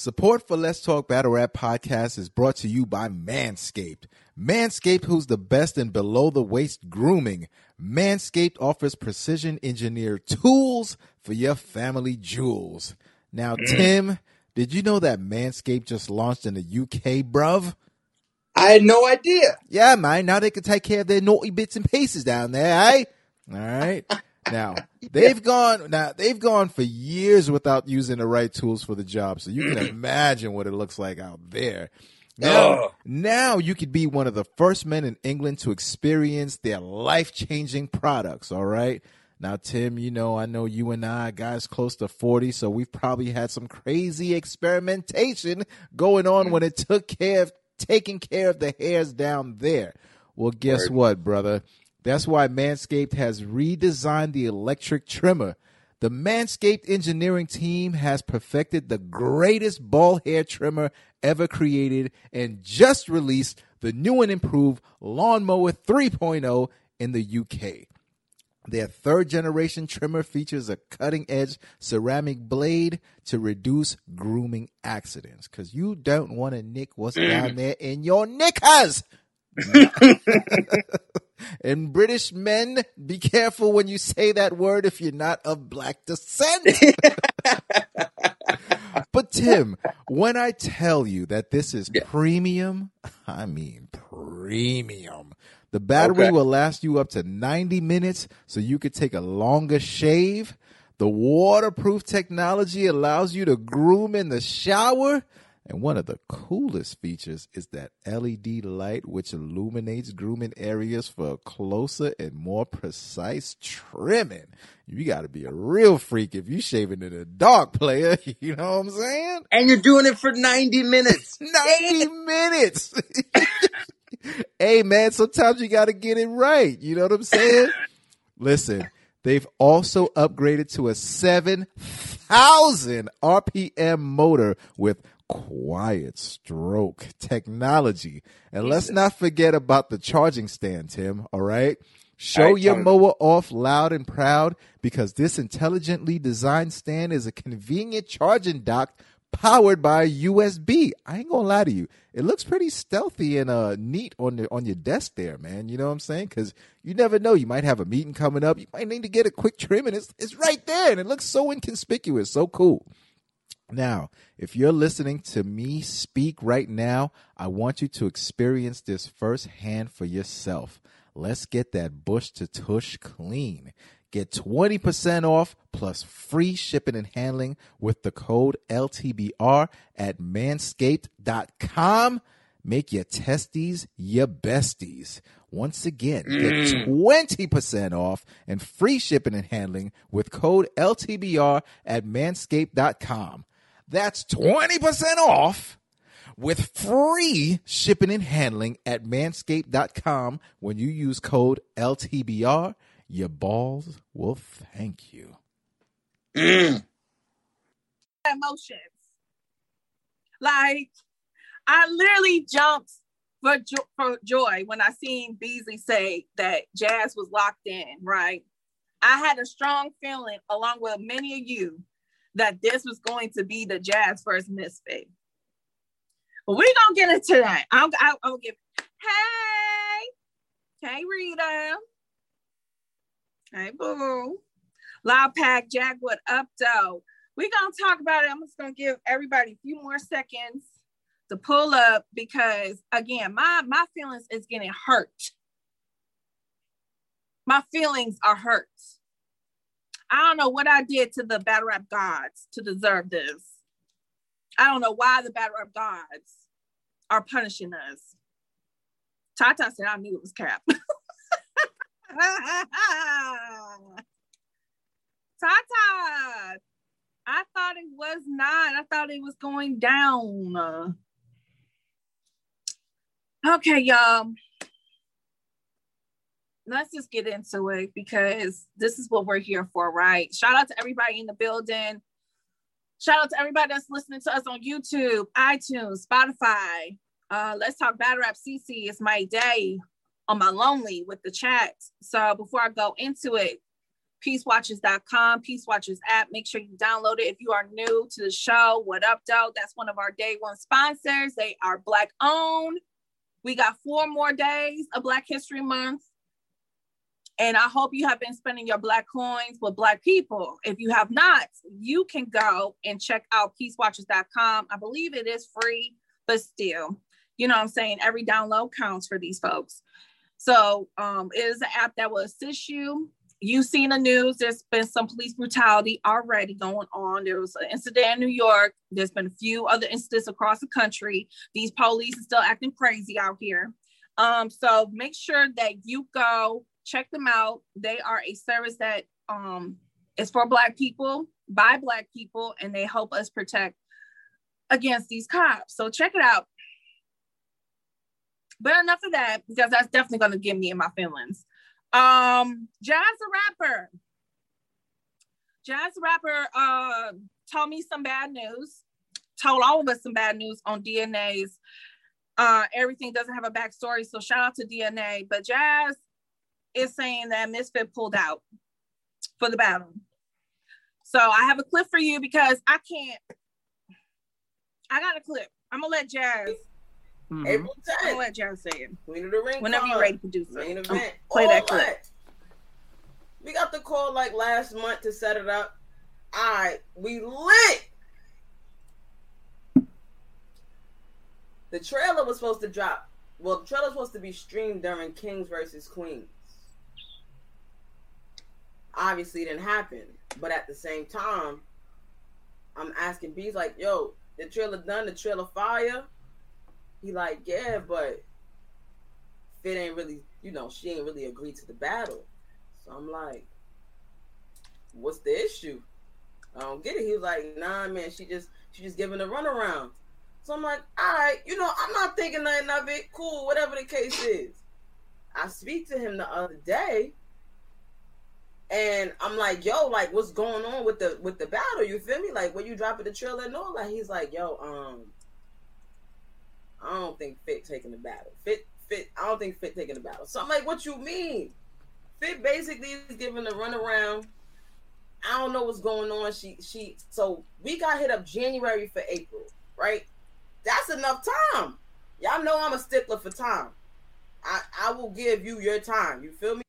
Support for Let's Talk Battle Rap podcast is brought to you by Manscaped. Manscaped, who's the best in below the waist grooming. Manscaped offers precision engineered tools for your family jewels. Now, Tim, did you know that Manscaped just launched in the UK, bruv? I had no idea. Yeah, man. Now they can take care of their naughty bits and pieces down there, eh? All right. Now they've gone. Now they've gone for years without using the right tools for the job. So you can imagine what it looks like out there. Now, now you could be one of the first men in England to experience their life changing products. All right. Now, Tim, you know, I know you and I, guys close to 40, so we've probably had some crazy experimentation going on when it took care of taking care of the hairs down there. Well, guess Word. what, brother? That's why Manscaped has redesigned the electric trimmer. The Manscaped engineering team has perfected the greatest ball hair trimmer ever created and just released the new and improved Lawnmower 3.0 in the UK. Their third generation trimmer features a cutting edge ceramic blade to reduce grooming accidents because you don't want to nick what's down there in your knickers. and British men, be careful when you say that word if you're not of black descent. but Tim, when I tell you that this is Yeah. premium, I mean premium. The battery Okay. will last you up to 90 minutes so you could take a longer shave. The waterproof technology allows you to groom in the shower. And one of the coolest features is that LED light, which illuminates grooming areas for a closer and more precise trimming. You got to be a real freak if you're shaving in the dark, player. You know what I'm saying? And you're doing it for 90 minutes. 90 minutes. hey, man, sometimes you got to get it right. You know what I'm saying? Listen, they've also upgraded to a 7,000 RPM motor with quiet stroke technology. And let's not forget about the charging stand, Tim, all right? Show right, your mower off loud and proud because this intelligently designed stand is a convenient charging dock powered by USB. I ain't gonna lie to you, it looks pretty stealthy and uh neat on the on your desk there, man. You know what I'm saying? Because you never know, you might have a meeting coming up, you might need to get a quick trim, and it's it's right there, and it looks so inconspicuous, so cool. Now, if you're listening to me speak right now, I want you to experience this firsthand for yourself. Let's get that bush to tush clean. Get 20% off plus free shipping and handling with the code LTBR at manscaped.com. Make your testes your besties. Once again, get mm. 20% off and free shipping and handling with code LTBR at manscaped.com. That's 20% off with free shipping and handling at manscaped.com when you use code LTBR. Your balls will thank you. Mm. emotions. Like I literally jumped for jo- for joy when I seen Beasley say that Jazz was locked in. Right, I had a strong feeling, along with many of you, that this was going to be the Jazz first misfit. But we're gonna get into that. I'm I'll give. Hey, hey, Rita. Hey, boo. Loud Pack Jack, what up, though? We're gonna talk about it. I'm just gonna give everybody a few more seconds to pull up because again, my my feelings is getting hurt. My feelings are hurt. I don't know what I did to the battle rap gods to deserve this. I don't know why the battle rap gods are punishing us. Tata said I knew it was cap. Tata, I thought it was not. I thought it was going down. Okay, y'all. Let's just get into it because this is what we're here for, right? Shout out to everybody in the building. Shout out to everybody that's listening to us on YouTube, iTunes, Spotify. Uh, Let's talk battle rap CC. It's my day on my lonely with the chat. So before I go into it, peacewatches.com, Peace Watches app. Make sure you download it. If you are new to the show, what up, though? That's one of our day one sponsors. They are Black owned. We got four more days of Black History Month. And I hope you have been spending your Black coins with Black people. If you have not, you can go and check out peacewatches.com. I believe it is free, but still, you know what I'm saying? Every download counts for these folks. So um, it is an app that will assist you you've seen the news. There's been some police brutality already going on. There was an incident in New York. There's been a few other incidents across the country. These police are still acting crazy out here. Um, so make sure that you go check them out. They are a service that um, is for Black people by Black people, and they help us protect against these cops. So check it out. But enough of that, because that's definitely going to get me in my feelings. Um, Jazz the rapper. Jazz rapper uh told me some bad news, told all of us some bad news on DNA's. Uh, everything doesn't have a backstory, so shout out to DNA. But Jazz is saying that Misfit pulled out for the battle. So I have a clip for you because I can't. I got a clip. I'm gonna let Jazz Mm-hmm. April 10th. I'll let John say it. Queen of the Ring. Whenever you're ready, producer. Main event. Play All that clip. That. We got the call like last month to set it up. All right, we lit. The trailer was supposed to drop. Well, the trailer was supposed to be streamed during Kings versus Queens. Obviously, it didn't happen. But at the same time, I'm asking B's like, yo, the trailer done, the trailer fire. He like, yeah, but Fit ain't really, you know, she ain't really agreed to the battle. So I'm like, what's the issue? I don't get it. He was like, nah, man, she just she just giving a runaround. So I'm like, all right, you know, I'm not thinking nothing of it. Cool, whatever the case is. I speak to him the other day, and I'm like, yo, like, what's going on with the with the battle? You feel me? Like, when you dropping the trailer and all, like, he's like, yo, um, I don't think Fit taking the battle. Fit, Fit, I don't think Fit taking the battle. So I'm like, what you mean? Fit basically is giving a runaround. I don't know what's going on. She, she. So we got hit up January for April, right? That's enough time. Y'all know I'm a stickler for time. I, I will give you your time. You feel me?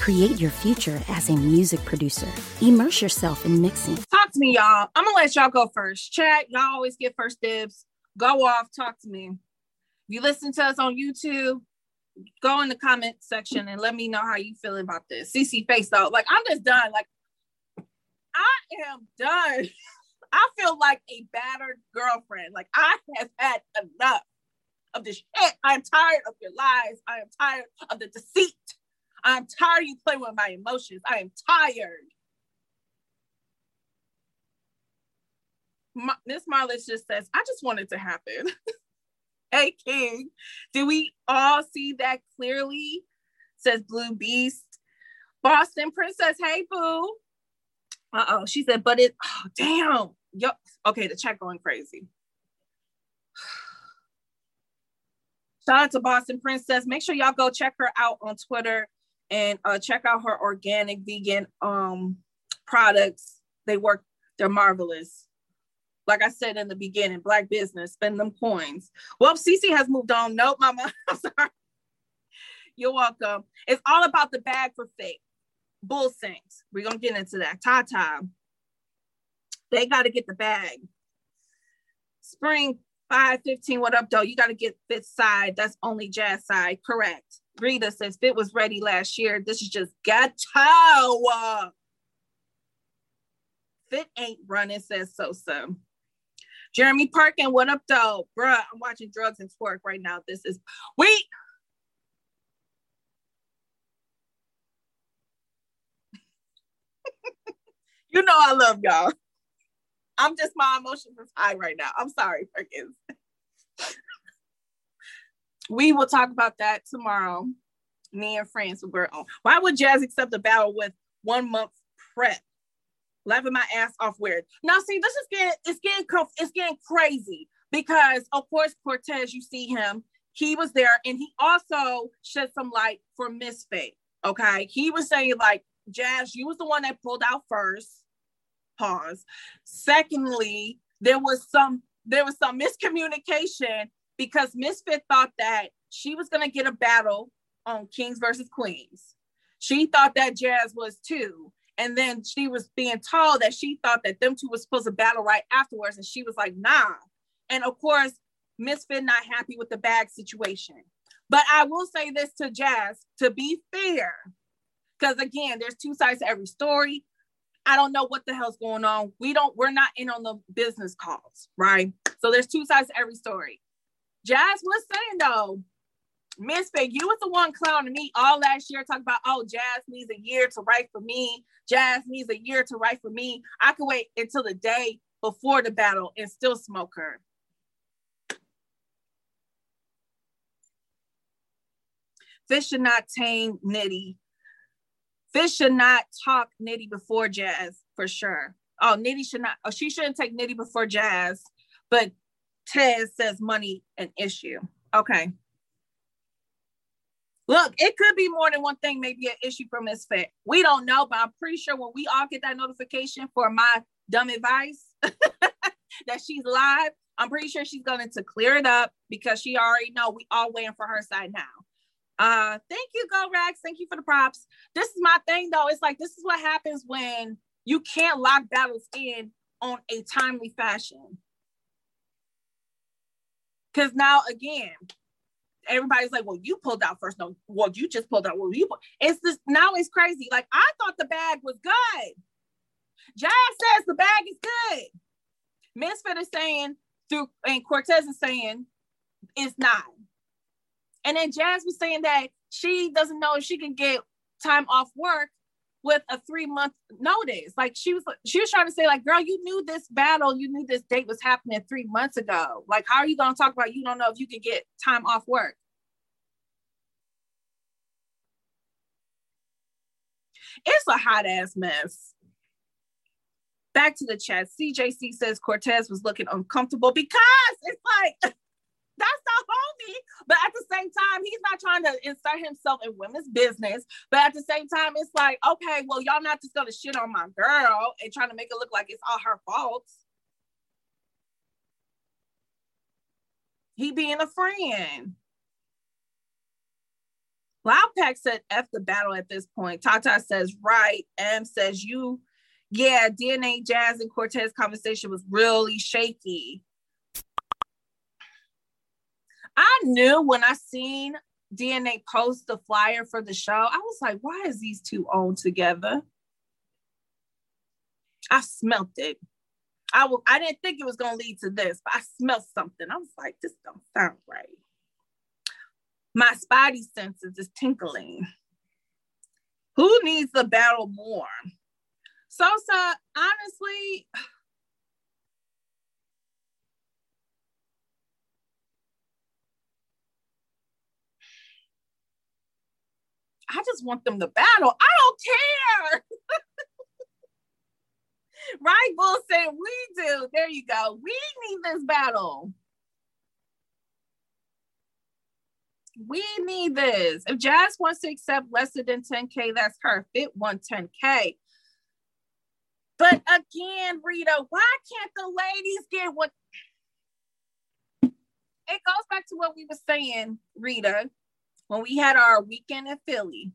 Create your future as a music producer. Immerse yourself in mixing. Talk to me, y'all. I'm gonna let y'all go first. Chat, y'all always get first dibs. Go off, talk to me. If you listen to us on YouTube, go in the comment section and let me know how you feel about this. CC face though, like I'm just done. Like I am done. I feel like a battered girlfriend. Like I have had enough of this shit. I'm tired of your lies. I am tired of the deceit. I'm tired you playing with my emotions. I am tired. Miss Marlis just says, I just want it to happen. hey, King, do we all see that clearly? Says Blue Beast. Boston Princess, hey, boo. Uh oh. She said, but it, oh, damn. Yup. Okay, the chat going crazy. Shout out to Boston Princess. Make sure y'all go check her out on Twitter and uh, check out her organic vegan um products. They work, they're marvelous like I said in the beginning, black business, spend them coins. Well, Cece has moved on. Nope, mama. I'm sorry. You're welcome. It's all about the bag for fake. Bull sinks. We're gonna get into that. Tata. They gotta get the bag. Spring 515. What up, though? You gotta get fit side. That's only jazz side. Correct. Rita says Fit was ready last year. This is just ghetto. Fit ain't running, says Sosa. Jeremy Parkin, what up, though? Bruh, I'm watching Drugs and Twerk right now. This is wait. you know I love y'all. I'm just my emotions is high right now. I'm sorry, Perkins. We will talk about that tomorrow. Me and friends were on. Why would Jazz accept a battle with one month prep? laughing my ass off weird. Now, see, this is getting it's getting it's getting crazy because of course Cortez, you see him, he was there, and he also shed some light for Misfit. Okay, he was saying like Jazz, you was the one that pulled out first. Pause. Secondly, there was some there was some miscommunication because Misfit thought that she was gonna get a battle on Kings versus Queens. She thought that Jazz was too. And then she was being told that she thought that them two was supposed to battle right afterwards. And she was like, nah. And of course, Misfit not happy with the bag situation. But I will say this to Jazz to be fair, because again, there's two sides to every story. I don't know what the hell's going on. We don't, we're not in on the business calls, right? So there's two sides to every story. Jazz was saying though, Miss Misfit, you was the one clowning me all last year, talking about, oh, Jazz needs a year to write for me. Jazz needs a year to write for me. I could wait until the day before the battle and still smoke her. Fish should not tame Nitty. Fish should not talk Nitty before Jazz for sure. Oh, Nitty should not. Oh, she shouldn't take Nitty before Jazz. But Tez says money an issue. Okay. Look, it could be more than one thing, maybe an issue from Misfit. We don't know, but I'm pretty sure when we all get that notification for my dumb advice that she's live, I'm pretty sure she's going to clear it up because she already know we all waiting for her side now. Uh, thank you, Go Rax. Thank you for the props. This is my thing though. It's like this is what happens when you can't lock battles in on a timely fashion. Cause now again, everybody's like, well, you pulled out first. No, well, you just pulled out. Well, you it's just now it's crazy. Like I thought the bag was good. Jazz says the bag is good. Misfit is saying through and Cortez is saying it's not. And then Jazz was saying that she doesn't know if she can get time off work with a three month notice. Like she was she was trying to say, like, girl, you knew this battle, you knew this date was happening three months ago. Like, how are you gonna talk about you don't know if you can get time off work? It's a hot ass mess. Back to the chat. CJC says Cortez was looking uncomfortable because it's like that's the homie. But at the same time, he's not trying to insert himself in women's business. But at the same time, it's like, okay, well, y'all not just gonna shit on my girl and trying to make it look like it's all her fault. He being a friend. Loudpack said F the battle at this point. Tata says, right. M says, you, yeah, DNA Jazz and Cortez conversation was really shaky. I knew when I seen DNA post the flyer for the show, I was like, why is these two on together? I smelt it. I w- I didn't think it was gonna lead to this, but I smelled something. I was like, this don't sound right. My spidey senses is tinkling. Who needs the battle more? Sosa, honestly, I just want them to battle. I don't care. right, Bull said we do. There you go. We need this battle. We need this. If Jazz wants to accept less than 10K, that's her. Fit 110K. But again, Rita, why can't the ladies get what? It goes back to what we were saying, Rita when we had our weekend in Philly.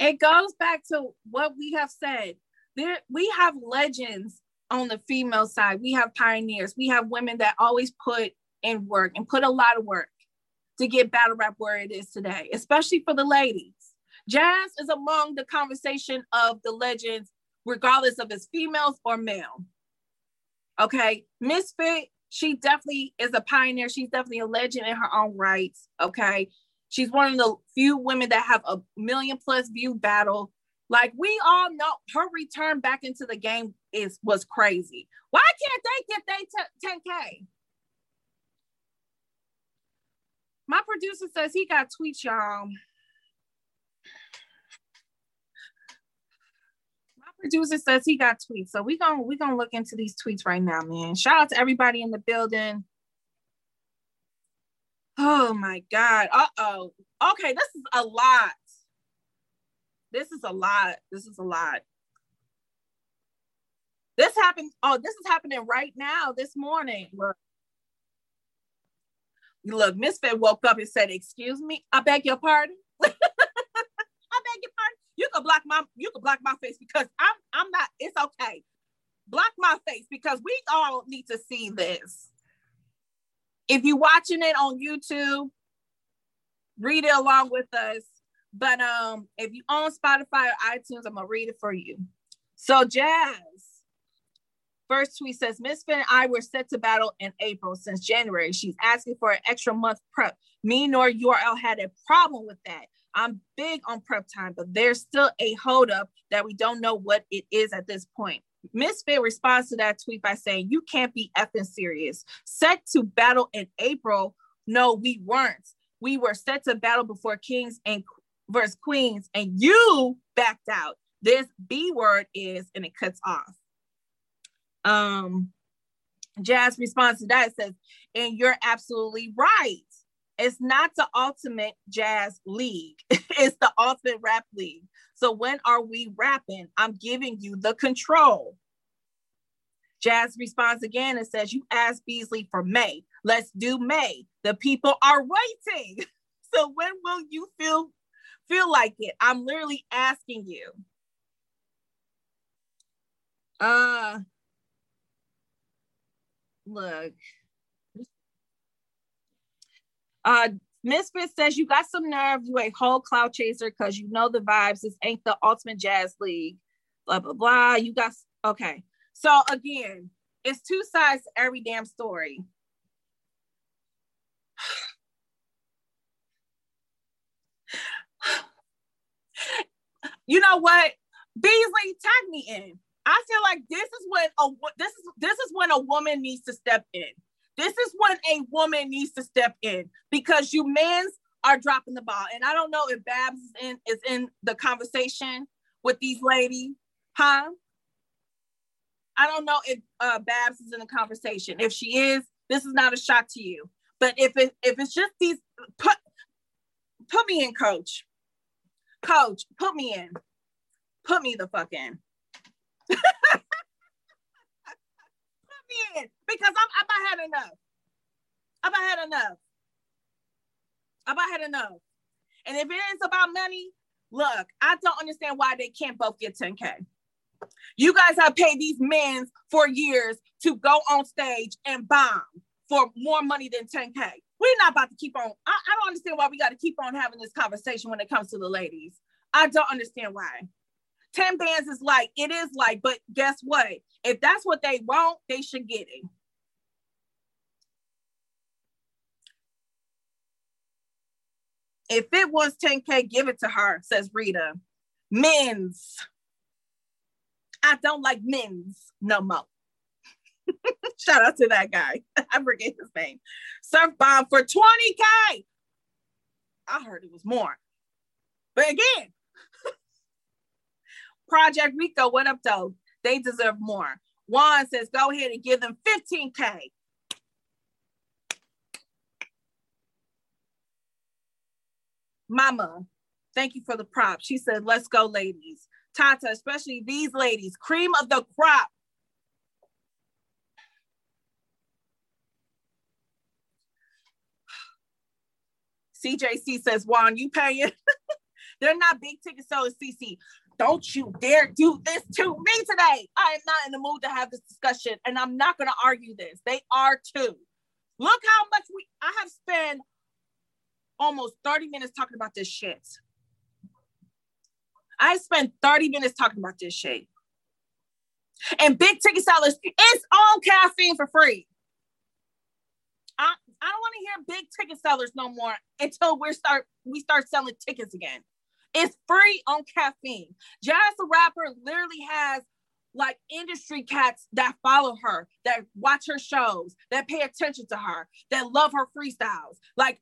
It goes back to what we have said. There, we have legends on the female side. We have pioneers. We have women that always put in work and put a lot of work to get battle rap where it is today, especially for the ladies. Jazz is among the conversation of the legends, regardless of it's females or male. Okay, Misfit, she definitely is a pioneer. She's definitely a legend in her own rights. Okay, She's one of the few women that have a million plus view battle. Like we all know, her return back into the game is was crazy. Why can't they get they 10k? My producer says he got tweets, y'all. My producer says he got tweets, so we gonna we gonna look into these tweets right now, man. Shout out to everybody in the building. Oh my God. Uh oh. Okay, this is a lot. This is a lot. This is a lot. This happened. Oh, this is happening right now, this morning. Look, look Misfit woke up and said, Excuse me, I beg your pardon. I beg your pardon. You can block my you can block my face because I'm I'm not, it's okay. Block my face because we all need to see this. If you're watching it on YouTube, read it along with us. But um, if you own Spotify or iTunes, I'm gonna read it for you. So Jazz, first tweet says Miss Finn and I were set to battle in April since January. She's asking for an extra month prep. Me nor URL had a problem with that. I'm big on prep time, but there's still a holdup that we don't know what it is at this point. Misfit responds to that tweet by saying, You can't be effing serious. Set to battle in April. No, we weren't. We were set to battle before Kings and versus Queens, and you backed out. This B word is, and it cuts off. Um, Jazz responds to that says, and you're absolutely right. It's not the ultimate jazz league, it's the ultimate rap league. So when are we rapping? I'm giving you the control. Jazz responds again and says, You asked Beasley for May. Let's do May. The people are waiting. So when will you feel feel like it? I'm literally asking you. Uh look. Uh Misfit says you got some nerve, you a whole cloud chaser because you know the vibes. This ain't the ultimate jazz league. Blah blah blah. You got okay. So again, it's two sides to every damn story. you know what? Beasley, tag me in. I feel like this is when a this is this is when a woman needs to step in. This is when a woman needs to step in because you men's are dropping the ball. And I don't know if Babs is in is in the conversation with these ladies, huh? I don't know if uh, Babs is in the conversation. If she is, this is not a shot to you. But if it if it's just these, put put me in, coach. Coach, put me in. Put me the fuck in. because I'm I've had enough. I've had enough. I've had enough. And if it is about money, look, I don't understand why they can't both get 10K. You guys have paid these men for years to go on stage and bomb for more money than 10K. We're not about to keep on. I, I don't understand why we got to keep on having this conversation when it comes to the ladies. I don't understand why. 10 bands is like, it is like, but guess what? If that's what they want, they should get it. If it was 10K, give it to her, says Rita. Men's. I don't like men's no more. Shout out to that guy. I forget his name. Surf bomb for 20K. I heard it was more. But again, Project Rico, what up, though? They deserve more. Juan says, go ahead and give them 15K. Mama, thank you for the prop. She said, let's go, ladies. Tata, especially these ladies, cream of the crop. CJC says, Juan, you paying? They're not big ticket sellers, CC. Don't you dare do this to me today. I am not in the mood to have this discussion, and I'm not going to argue this. They are too. Look how much we I have spent almost 30 minutes talking about this shit. I spent 30 minutes talking about this shit. And big ticket sellers, it's all caffeine for free. I, I don't want to hear big ticket sellers no more until we start we start selling tickets again. It's free on caffeine. Jazz the rapper literally has like industry cats that follow her, that watch her shows, that pay attention to her, that love her freestyles. Like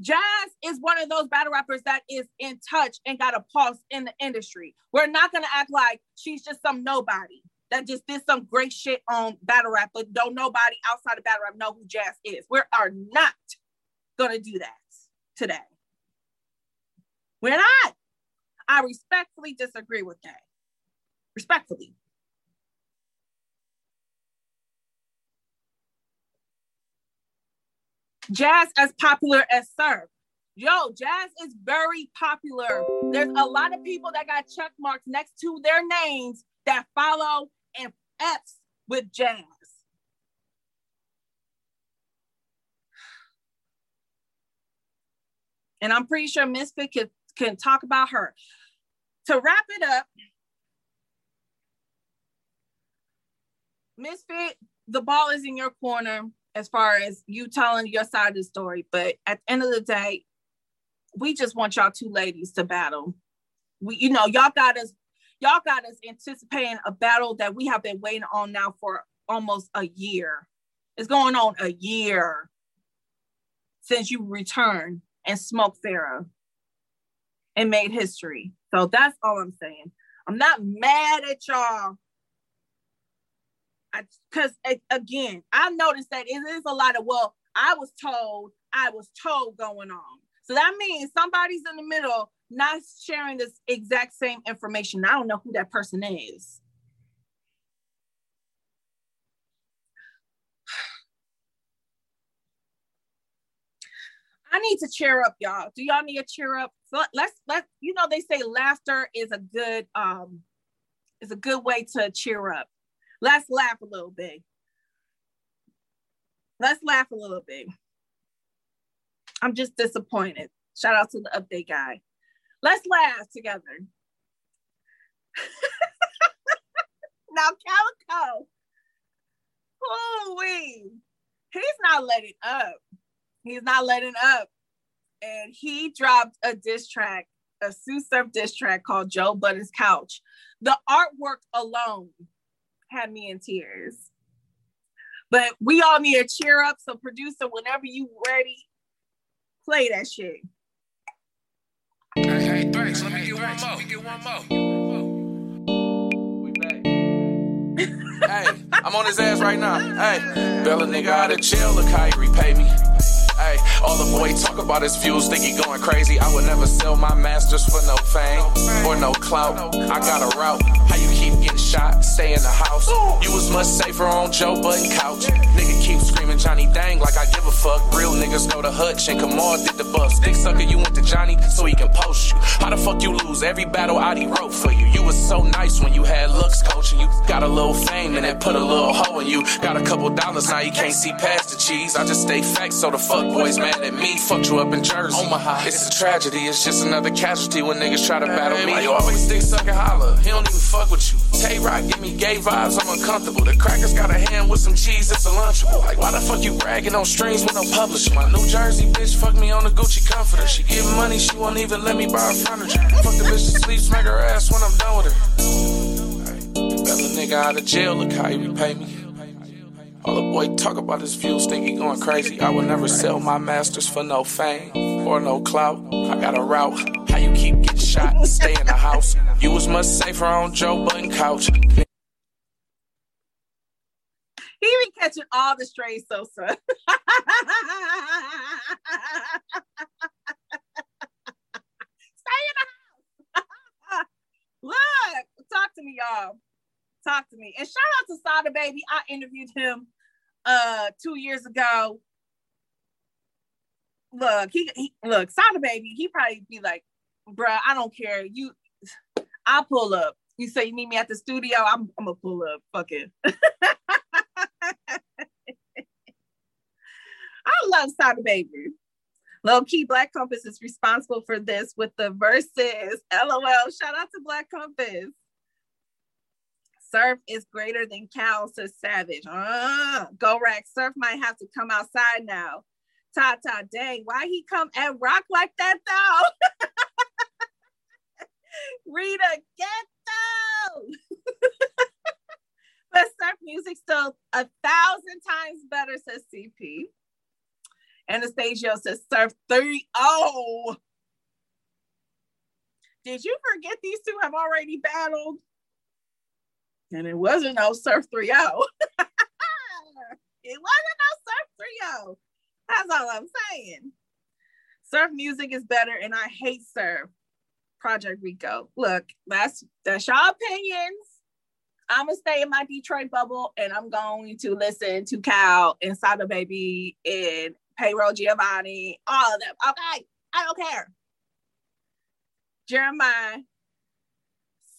Jazz is one of those battle rappers that is in touch and got a pulse in the industry. We're not gonna act like she's just some nobody that just did some great shit on battle rap, but don't nobody outside of battle rap know who Jazz is. We are not gonna do that today. We're not. I respectfully disagree with that. Respectfully. Jazz as popular as Surf. Yo, Jazz is very popular. There's a lot of people that got check marks next to their names that follow and F's with Jazz. And I'm pretty sure Misfit can, can talk about her. To wrap it up, Misfit, the ball is in your corner as far as you telling your side of the story. But at the end of the day, we just want y'all two ladies to battle. We, you know, y'all got us, y'all got us anticipating a battle that we have been waiting on now for almost a year. It's going on a year since you returned and smoked Farrah and made history. So that's all I'm saying. I'm not mad at y'all. Because again, I noticed that it is a lot of, well, I was told, I was told going on. So that means somebody's in the middle not sharing this exact same information. I don't know who that person is. I need to cheer up, y'all. Do y'all need to cheer up? So let's let you know they say laughter is a good um is a good way to cheer up. Let's laugh a little bit. Let's laugh a little bit. I'm just disappointed. Shout out to the update guy. Let's laugh together. now, Calicoe, wait, he's not letting up. He's not letting up. And he dropped a diss track, a Sue Surf diss track called Joe Budden's Couch. The artwork alone had me in tears. But we all need a cheer up. So, producer, whenever you ready, play that shit. Hey, hey, thanks. Let me get one more. Let me get one more. We back. hey, I'm on his ass right now. Hey, bail a nigga out of jail, look how he repay me. Hey, all the boy talk about his views, think he going crazy. I would never sell my masters for no fame or no clout. I got a route. How you keep getting shot, stay in the house. You was much safer on Joe Budden couch. Nigga keep screaming Johnny Dang like I give a fuck. Real niggas go to Hutch and Kamal did the bus. Dick sucker, you went to Johnny so he can post you. How the fuck you lose every battle he wrote for you? You was so nice when you had looks coaching you. Got a little fame and it put a little hole in you. Got a couple dollars now you can't see past the cheese. I just stay facts so the fuck boys mad at me. Fucked you up in Jersey. Omaha. It's a tragedy. It's just another casualty when niggas try to battle me. Why you always dick sucking holler? He don't even fuck with you. Tay Roc give me gay vibes. I'm uncomfortable. The crackers got a hand with some cheese. It's a lunchable. Like why the fuck you bragging on streams with no publisher? My New Jersey bitch fuck me on the Gucci comforter. She give money. She won't even let me borrow furniture. Fuck the bitch to sleep. Smack her ass when I'm done with her. Bail a nigga out of jail. Look how he repay me. All the boy talk about his views, think he going crazy. I would never sell my masters for no fame or no clout. I got a route. Shot stay in the house? You was much safer on Joe Budden couch. He be catching all the stray Sosa. Stay in the house. Look, talk to me, y'all. Talk to me. And shout out to Sada Baby. I interviewed him uh two years ago. Look, he, he look, Sada Baby, he probably be like, bruh, I don't care. You I'll pull up. You say you need me at the studio, I'm I'm gonna pull up. Fuck it. I love Sada Baby. Low key, Black Compass is responsible for this with the verses. LOL. Shout out to Black Compass. Surf is greater than Cal, says Savage. Uh, go rack. Surf might have to come outside now. Ta ta dang. Why he come and rock like that though? Rita, get though. but surf music still a thousand times better, says CP. Anastasio says surf 3 0. Did you forget these two have already battled? And it wasn't no surf 3 0. it wasn't no surf 3 0. That's all I'm saying. Surf music is better, and I hate surf. Project Rico. Look, that's that's your opinions. I'm gonna stay in my Detroit bubble and I'm going to listen to Cal and Sada Baby and Payroll Giovanni, all of them. Okay, I don't care. Jeremiah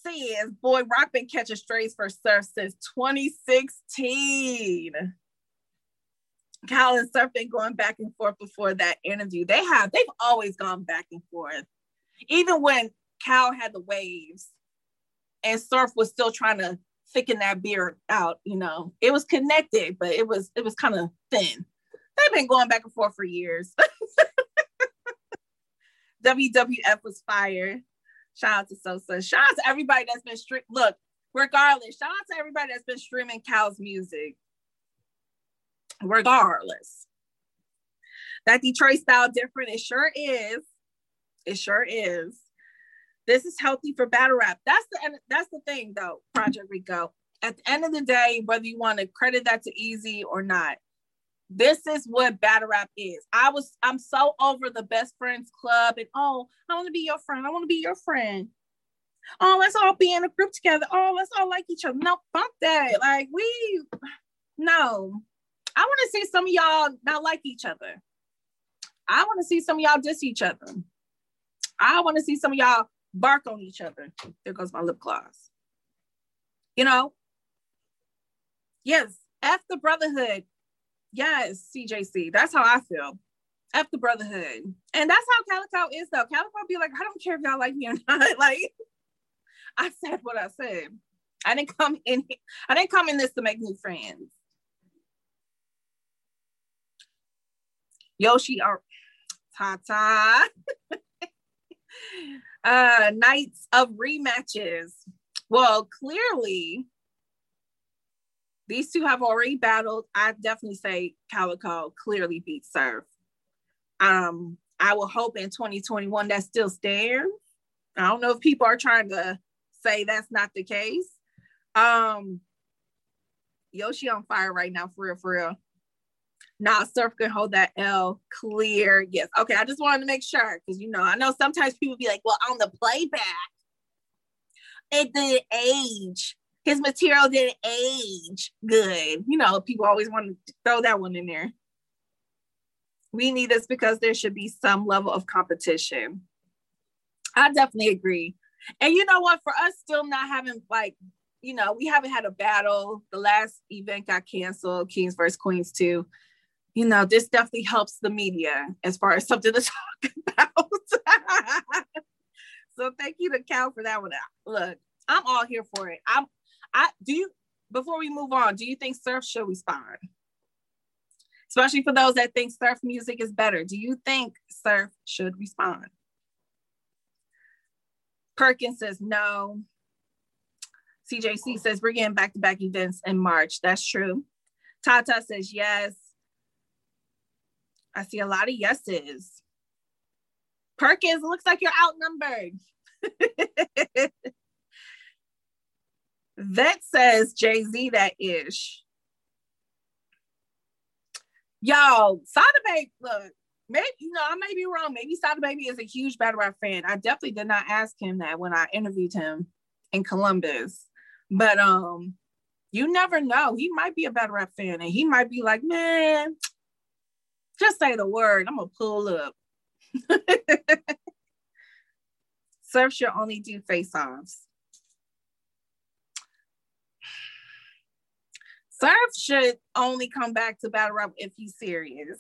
says, boy, Roc been catching strays for surf since 2016. Cal and Surf been going back and forth before that interview. They have, they've always gone back and forth. Even when Cal had the waves and Surf was still trying to thicken that beard out, you know, it was connected, but it was it was kind of thin. They've been going back and forth for years. WWF was fire. Shout out to Sosa. Shout out to everybody that's been stream. Look, regardless, shout out to everybody that's been streaming Cal's music. Regardless, that Detroit style different. It sure is. It sure is. This is healthy for battle rap. That's the that's the thing though, Project Rico. At the end of the day, whether you want to credit that to Easy or not, this is what battle rap is. I was I'm so over the best friends club and oh, I want to be your friend. I want to be your friend. Oh, let's all be in a group together. Oh, let's all like each other. No, bump that. Like we no. I want to see some of y'all not like each other. I want to see some of y'all diss each other. I want to see some of y'all bark on each other. There goes my lip gloss. You know? Yes, F the brotherhood. Yes, CJC. That's how I feel. F the brotherhood. And that's how Calicoe is though. Calicoe be like, I don't care if y'all like me or not. like I said what I said. I didn't come in here. I didn't come in this to make new friends. Yoshi or Tata. uh nights of rematches. Well, clearly these two have already battled. I definitely say Calicoe clearly beat Surf. Um, I will hope in 2021 that still stands. I don't know if people are trying to say that's not the case. Um, Yoshi on fire right now, for real, for real. Now Surf can hold that L clear. Yes. Okay. I just wanted to make sure because you know I know sometimes people be like, well, on the playback, it didn't age his material didn't age good. You know, people always want to throw that one in there. We need this because there should be some level of competition. I definitely agree. And you know what? For us still not having like, you know, we haven't had a battle. The last event got canceled, Kings versus Queens 2. You know, this definitely helps the media as far as something to talk about. so thank you to Cal for that one. Look, I'm all here for it. I'm I do you before we move on, do you think surf should respond? Especially for those that think surf music is better. Do you think surf should respond? Perkins says no. CJC says we're getting back to back events in March. That's true. Tata says yes. I see a lot of yeses. Perkins, looks like you're outnumbered. That says Jay Z that ish. Yo, Sada Baby, look, maybe you know, I may be wrong. Maybe Sada Baby is a huge battle rap fan. I definitely did not ask him that when I interviewed him in Columbus. But um, you never know. He might be a battle rap fan and he might be like, man, just say the word. I'm gonna pull up. Surf should only do face-offs. Surf should only come back to battle rap if he's serious.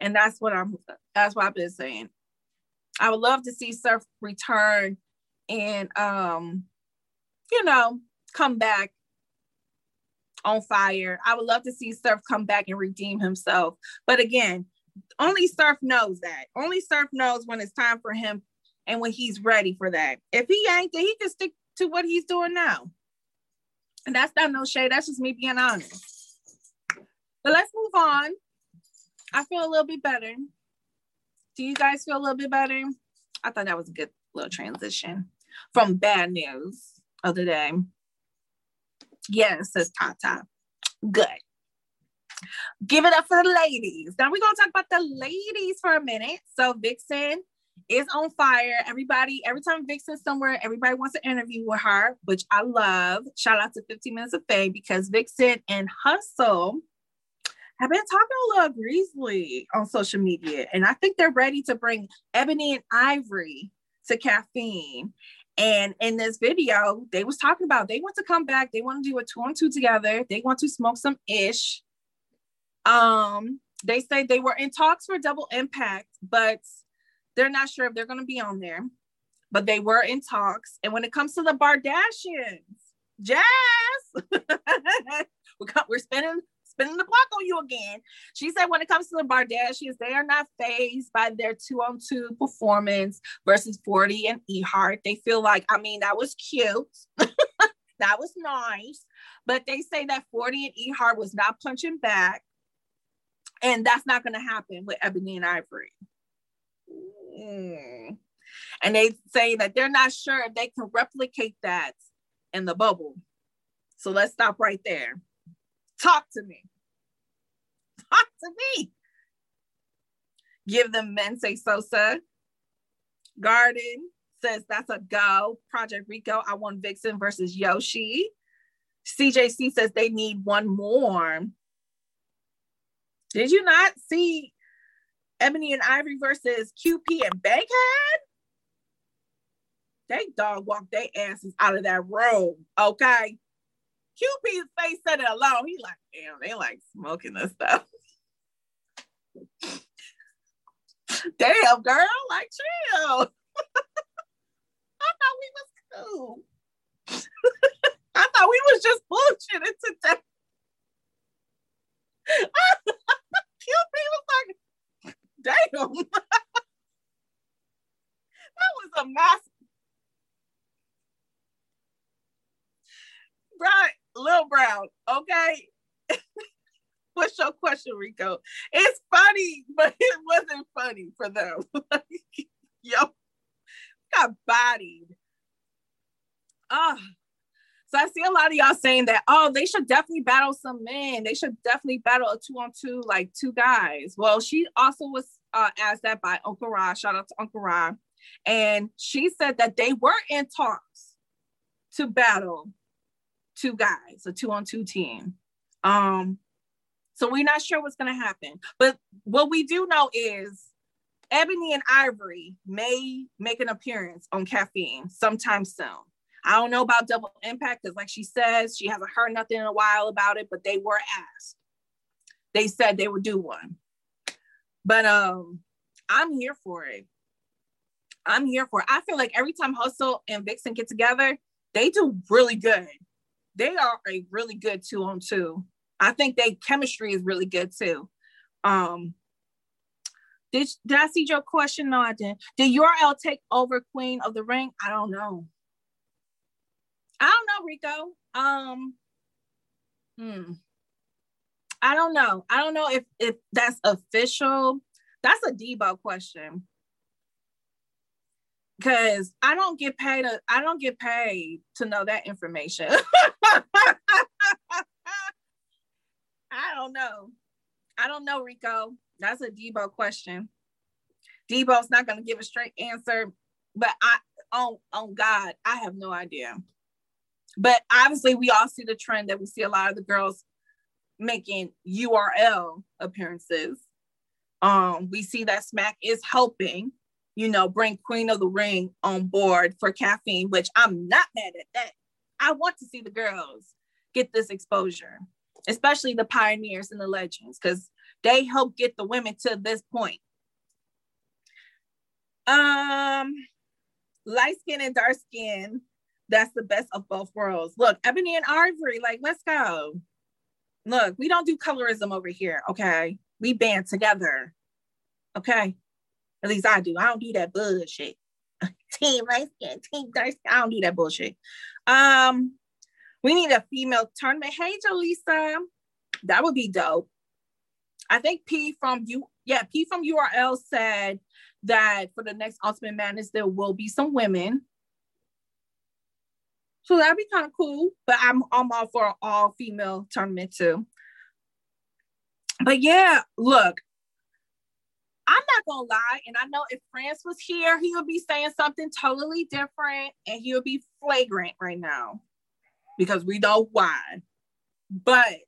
And that's what I'm that's what I've been saying. I would love to see Surf return and um, you know, come back on fire. I would love to see Surf come back and redeem himself. But again, only Surf knows that. Only Surf knows when it's time for him and when he's ready for that. If he ain't, then he can stick to what he's doing now. And that's not no shade. That's just me being honest. But let's move on. I feel a little bit better. Do you guys feel a little bit better? I thought that was a good little transition from bad news of the day. Yes, says Tata. Good. Give it up for the ladies. Now we're gonna talk about the ladies for a minute. So Vixen is on fire. Everybody, every time Vixen's somewhere, everybody wants to interview with her, which I love. Shout out to 15 Minutes of Fame because Vixen and Hustle have been talking a little greasily on social media. And I think they're ready to bring Ebony and Ivory to caffeine. And in this video, they was talking about they want to come back. They want to do a two on two together. They want to smoke some ish. Um, they say they were in talks for double impact, but they're not sure if they're going to be on there. But they were in talks. And when it comes to the Bardashians, Jazz, we're spending spinning the block on you again. She said when it comes to the Bardashians, they are not phased by their two on two performance versus 40 and Ehart. They feel like, I mean, that was cute. that was nice. But they say that 40 and Ehart was not punching back. And that's not going to happen with Ebony and Ivory. Mm. And they say that they're not sure if they can replicate that in the bubble. So let's stop right there. Talk to me. Talk to me. Give them Mensa Sosa. Garden says that's a go. Project Rico, I want Vixen versus Yoshi. CJC says they need one more. Did you not see Ebony and Ivory versus QP and Bankhead? They dog walk their asses out of that room, okay? QP's face said it alone. He like, damn, they like smoking this stuff. damn, girl, like chill. I thought we was cool. I thought we was just bullshitting today. QP was like, damn. that was a massive Right. Lil Brown, okay? What's your question, Rico? It's funny, but it wasn't funny for them. Yo, got bodied. Ah. So I see a lot of y'all saying that, oh, they should definitely battle some men. They should definitely battle a two on two, like two guys. Well, she also was uh, asked that by Uncle Ra. Shout out to Uncle Ra. And she said that they were in talks to battle two guys, a two on two team. Um, so we're not sure what's going to happen. But what we do know is Ebony and Ivory may make an appearance on Caffeine sometime soon. I don't know about Double Impact because, like she says, she hasn't heard nothing in a while about it, but they were asked. They said they would do one. But um, I'm here for it. I'm here for it. I feel like every time Hustle and Vixen get together, they do really good they are a really good two on two. I think they chemistry is really good too. Um, did, did I see your question? No, I didn't. Did URL take over Queen of the Ring? I don't know. I don't know, Rico. Um, hmm. I don't know. I don't know if if that's official. That's a Debo question because I don't get paid. I don't get paid to know that information. I don't know. I don't know, Rico. That's a Debo question. Debo's not going to give a straight answer, but I on on God, I have no idea. But obviously, we all see the trend that we see a lot of the girls making URL appearances. Um, we see that Smack is helping you know, bring Queen of the Ring on board for caffeine, which I'm not mad at that. I want to see the girls get this exposure, especially the pioneers and the legends, because they help get the women to this point. Um, light skin and dark skin, that's the best of both worlds. Look, Ebony and Ivory, like, let's go. Look, we don't do colorism over here, okay? We band together, okay? At least I do. I don't do that bullshit. team light skin, team dark. I don't do that bullshit. Um, we need a female tournament. Hey, Jolisa, that would be dope. I think P from you, yeah, P from URL said that for the next Ultimate Madness there will be some women. So that'd be kind of cool. But I'm I'm all for all female tournament too. But yeah, look, I'm not gonna lie, and I know if France was here, he would be saying something totally different and he would be flagrant right now because we know why. But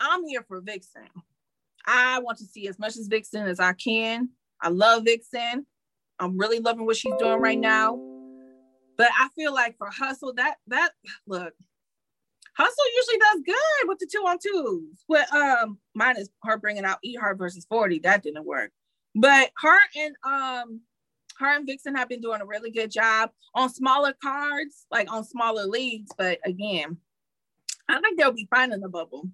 I'm here for Vixen. I want to see as much as Vixen as I can. I love Vixen. I'm really loving what she's doing right now. But I feel like for Hustle, that that look, Hustle usually does good with the two on twos. But um, mine is her bringing out Eat Heart versus 40. That didn't work. But her and um, her and Vixen have been doing a really good job on smaller cards, like on smaller leagues. But again, I think they'll be fine in the bubble.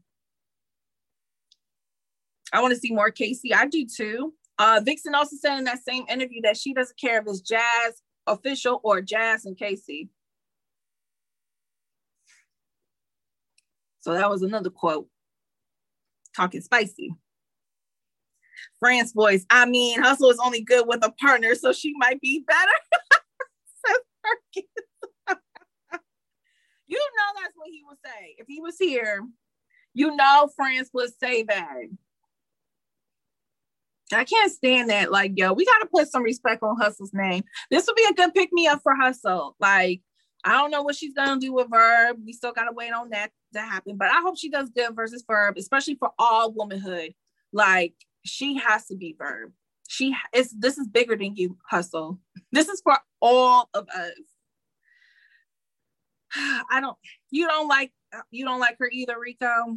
I want to see more Casey. I do too. Uh, Vixen also said in that same interview that she doesn't care if it's Jazz official or Jazz and Casey. So that was another quote. Talking spicy. France voice. I mean, Hustle is only good with a partner, so she might be better. you know that's what he would say. If he was here, you know France would say that. I can't stand that. Like, yo, we gotta put some respect on Hustle's name. This would be a good pick me up for Hustle. Like, I don't know what she's gonna do with Verb. We still gotta wait on that to happen. But I hope she does good versus Verb, especially for all womanhood. Like, she has to be Verb. She is. This is bigger than you, Hustle. This is for all of us. I don't. You don't like. You don't like her either, Rico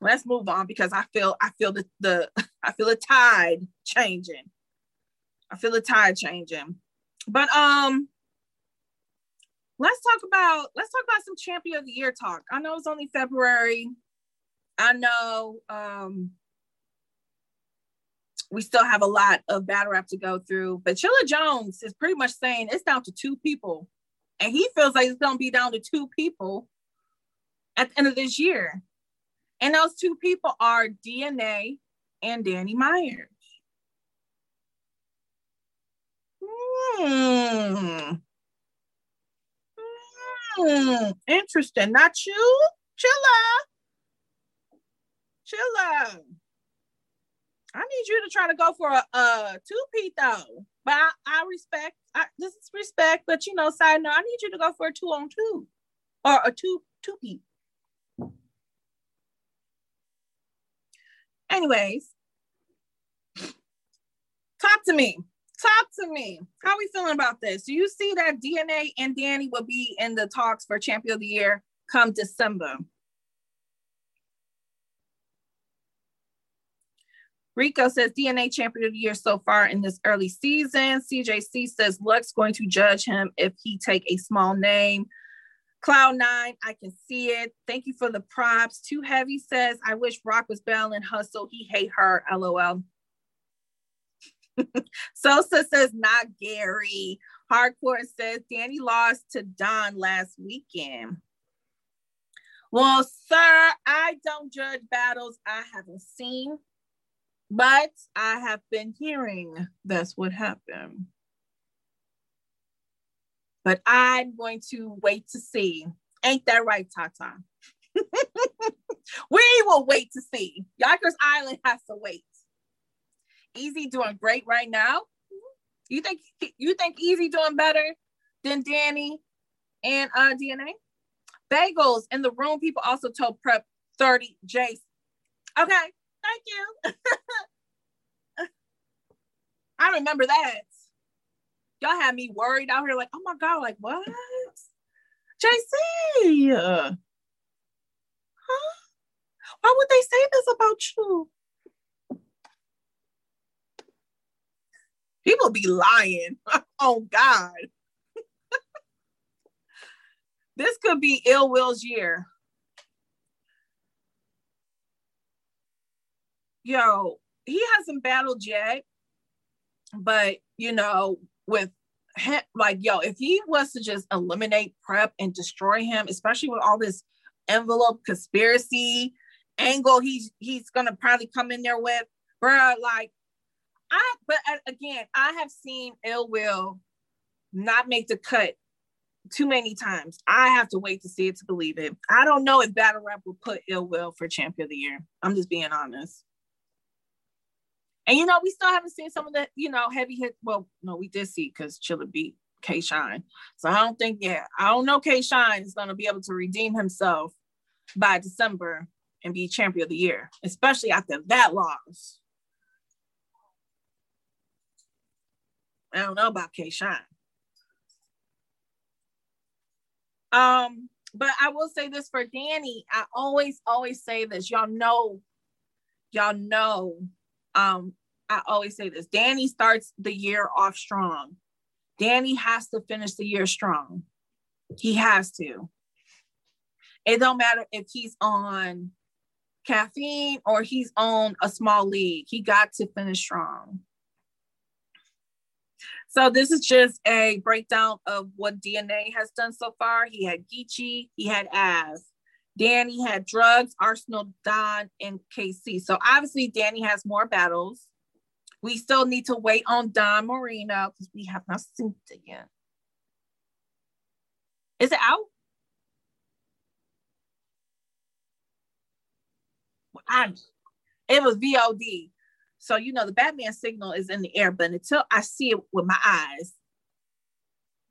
let's move on because I feel I feel the the I feel the tide changing. I feel the tide changing. But um let's talk about let's talk about some champion of the year talk. I know it's only February. I know um we still have a lot of battle rap to go through, but Chilla Jones is pretty much saying it's down to two people. And he feels like it's gonna be down to two people at the end of this year. And those two people are DNA and Danny Myers. Hmm. Hmm. Interesting. Not you? Chilla. Chilla. I need you to try to go for a, a two-peat though. But I, I respect, I, this is respect, but you know, side note, I need you to go for a two on two or a two two-peat. Anyways, talk to me. Talk to me. How are we feeling about this? Do you see that DNA and Danny will be in the talks for Champion of the Year come December? Rico says DNA champion of the year so far in this early season. CJC says Lux going to judge him if he take a small name. Cloud nine, I can see it. Thank you for the props. Too heavy says, I wish Roc was Bell and Hustle. He hate her. LOL. Sosa says, not Gary. Hardcore says, Danny lost to Don last weekend. Well, sir, I don't judge battles I haven't seen, but I have been hearing that's what happened but I'm going to wait to see. Ain't that right, Tata? we will wait to see. Yonkers Island has to wait. Easy doing great right now. You think you think Easy doing better than Danny and uh DNA? Bagels in the room. People also told Prep 30 Jace. Okay, thank you. I remember that y'all had me worried out here, like, oh my God, like what? JC. Huh? Why would they say this about you? People be lying. oh God. this could be ill will's year. Yo, he hasn't battled yet, but you know, with him, like, yo, if he was to just eliminate prep and destroy him, especially with all this envelope conspiracy angle he's he's gonna probably come in there with, bro, like I but uh, again, I have seen ill will not make the cut too many times. I have to wait to see it to believe it. I don't know if Battle Rap will put ill will for champion of the year. I'm just being honest. And you know, we still haven't seen some of the, you know, heavy hit. Well, no, we did see because Chilla beat K Shine. So I don't think, yeah, I don't know K Shine is gonna be able to redeem himself by December and be champion of the year, especially after that loss. I don't know about K Shine. Um, but I will say this for Danny. I always, always say this. Y'all know, y'all know. Um, I always say this. Danny starts the year off strong. Danny has to finish the year strong. He has to. It don't matter if he's on caffeine or he's on a small league. He got to finish strong. So this is just a breakdown of what DNA has done so far. He had Geechee, he had Av. Danny had drugs, Arsenal, Don, and KC. So obviously Danny has more battles. We still need to wait on Don Marino because we have not seen it yet. Is it out? I, it was VOD. So, you know, the Batman signal is in the air, but until I see it with my eyes,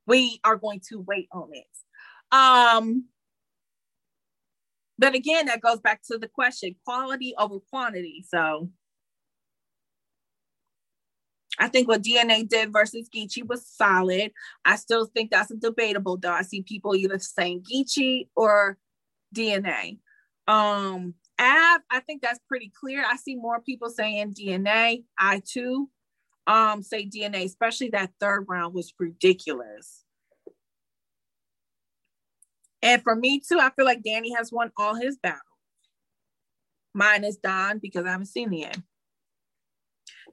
we are going to wait on it. Um, but again, that goes back to the question quality over quantity. So I think what DNA did versus Geechee was solid. I still think that's a debatable though. I see people either saying Geechee or DNA. Um, Av, I think that's pretty clear. I see more people saying DNA. I too um say DNA, especially that third round was ridiculous. And for me too, I feel like Danny has won all his battles. Mine is Don because I haven't seen the end.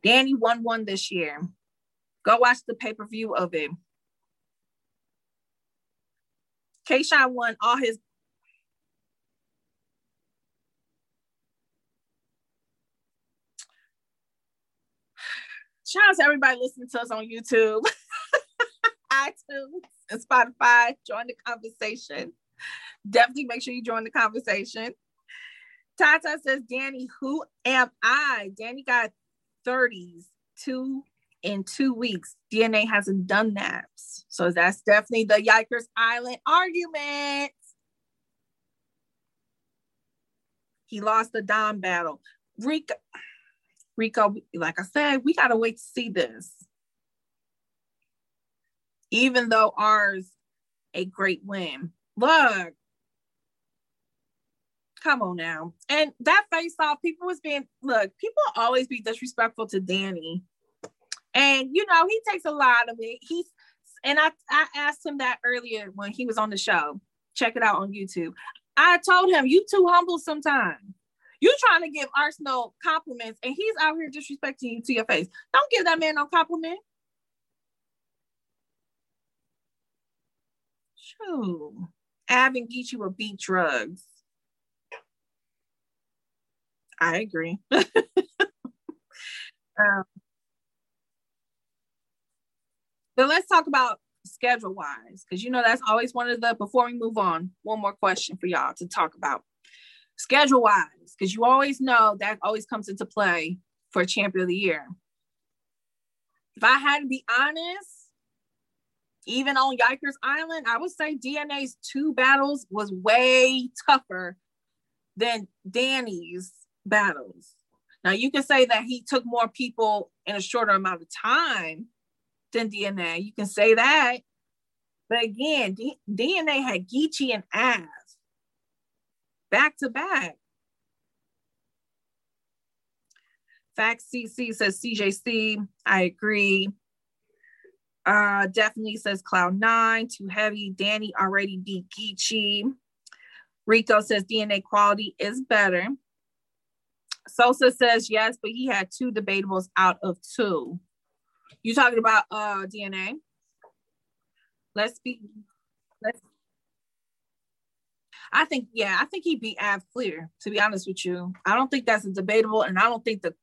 Danny won one this year. Go watch the pay-per-view of it. K-Shine won all his shout out to everybody listening to us on YouTube, iTunes, and Spotify. Join the conversation. Definitely make sure you join the conversation. Tata says, Danny, who am I? Danny got 30s, two in two weeks. DNA hasn't done that. So that's definitely the Yikers Island argument. He lost the Dom battle. Rika, Rico, like I said, we got to wait to see this. Even though ours a great win. Look, come on now. And that face off, people was being look, people always be disrespectful to Danny. And you know, he takes a lot of it. He's and I, I asked him that earlier when he was on the show. Check it out on YouTube. I told him, you too humble sometimes. You trying to give Arsenal compliments and he's out here disrespecting you to your face. Don't give that man no compliment. Shoo. Av and Geechee will beat drugs. I agree. um, but let's talk about schedule wise, because you know that's always one of the. Before we move on, one more question for y'all to talk about schedule wise, because you always know that always comes into play for champion of the year. If I had to be honest, even on Yikers Island, I would say DNA's two battles was way tougher than Danny's battles. Now you can say that he took more people in a shorter amount of time than DNA. You can say that. But again, D- DNA had Geechee and Av back to back. Fact CC says CJC. I agree. Uh, definitely says Cloud Nine, too heavy. Danny already beat Geechee. Rico says DNA quality is better. Sosa says yes, but he had two debatables out of two. You talking about uh DNA? Let's be let's I think yeah, I think he beat Av clear, to be honest with you. I don't think that's debatable, and I don't think that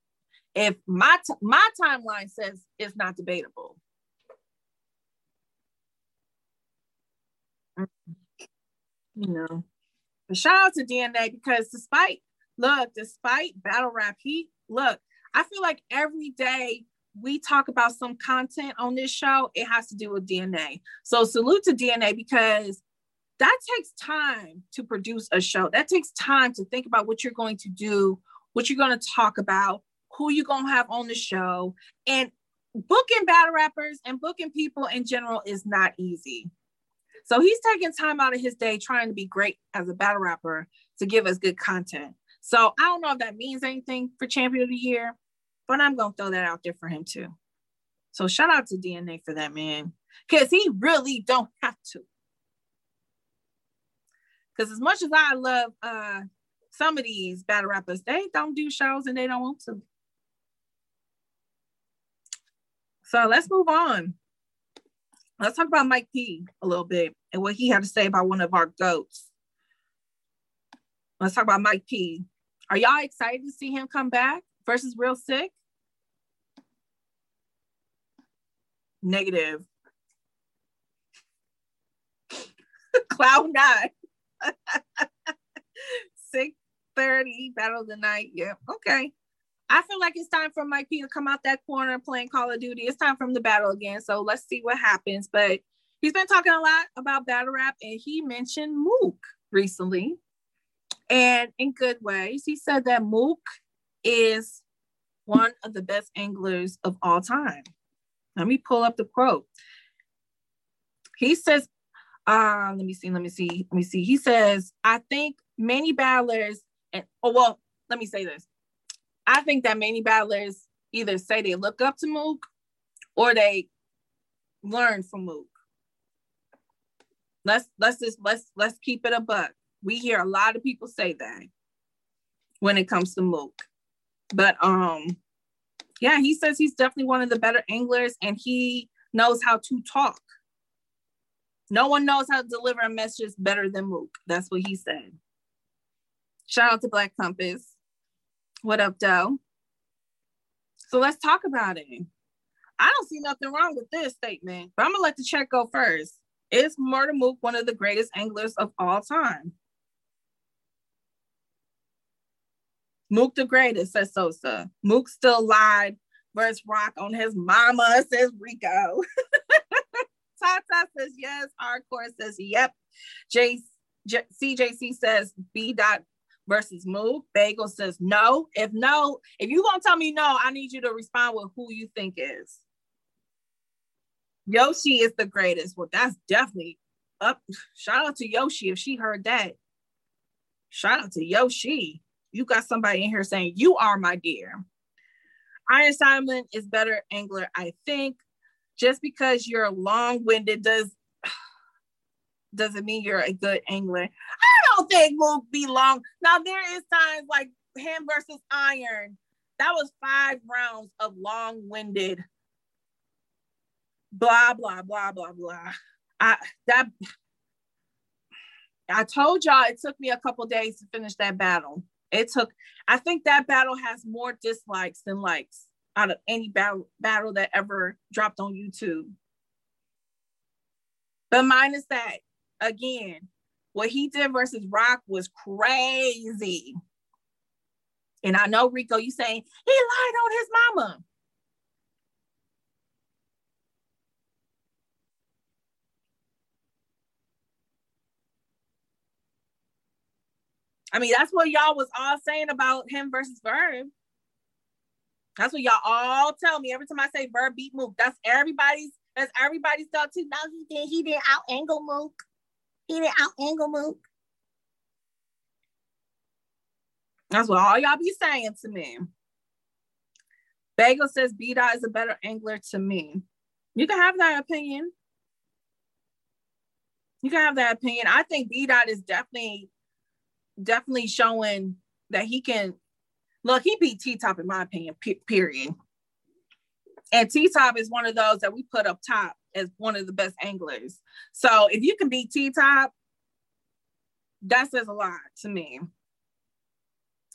if my t- my timeline says it's not debatable. Mm. You know, but shout out to DNA because despite look, despite battle rap, he look. I feel like every day we talk about some content on this show, it has to do with DNA. So salute to DNA because that takes time to produce a show. That takes time to think about what you're going to do, what you're going to talk about, who you're going to have on the show. And booking battle rappers and booking people in general is not easy. So he's taking time out of his day trying to be great as a battle rapper to give us good content. So I don't know if that means anything for champion of the year, but I'm gonna throw that out there for him too. So shout out to DNA for that man, because he really don't have to. Because as much as I love uh some of these battle rappers, they don't do shows and they don't want to. So let's move on. Let's talk about Mike P a little bit and what he had to say about one of our goats. Let's talk about Mike P. Are y'all excited to see him come back versus Real Sick? Negative. Cloud nine. 6:30 battle of the night. Yep. Okay. I feel like it's time for Mike P to come out that corner playing Call of Duty. It's time for him to battle again. So let's see what happens. But he's been talking a lot about battle rap and he mentioned Mook recently. And in good ways, he said that Mook is one of the best anglers of all time. Let me pull up the quote. He says, uh, let me see, let me see, let me see. He says, I think many battlers, and oh well, let me say this. I think that many battlers either say they look up to Mook or they learn from Mook. Let's let's just let's let's keep it a buck. We hear a lot of people say that when it comes to Mook. But um yeah, he says he's definitely one of the better anglers and he knows how to talk. No one knows how to deliver a message better than Mook. That's what he said. Shout out to Black Compass. What up, Doe? So let's talk about it. I don't see nothing wrong with this statement, but I'm gonna let the check go first. Is Murder Mook one of the greatest anglers of all time? Mook the greatest, says Sosa. Mook still lied versus Roc on his mama, says Rico. Tata says yes. Hardcore says yep. J- J- CJC says B dot versus Mook. Bagel says no. If no, if you gonna tell me no, I need you to respond with who you think is. Yoshi is the greatest. Well, that's definitely up. Shout out to Yoshi if she heard that. Shout out to Yoshi. You got somebody in here saying you are my dear. Iron Solomon is better angler, I think. Just because you're long-winded does doesn't mean you're a good angler. I don't think we'll be long. Now there is times like him versus Iron. That was five rounds of long-winded blah blah blah blah blah. I that I told y'all it took me a couple days to finish that battle. It took I think that battle has more dislikes than likes out of any battle battle that ever dropped on YouTube. But minus that, again, what he did versus Roc was crazy. And I know Rico, you saying he lied on his mama. I mean, that's what y'all was all saying about him versus Verb. That's what y'all all tell me every time I say Verb beat Mook. That's everybody's. That's everybody's thought too. No, he did. He did out angle Mook. He did out angle Mook. That's what all y'all be saying to me. Bagel says B Dot is a better angler to me. You can have that opinion. You can have that opinion. I think B Dot is definitely, definitely showing that he can. Look, he beat T Top in my opinion. period. And T Top is one of those that we put up top as one of the best anglers. So if you can beat T Top, that says a lot to me.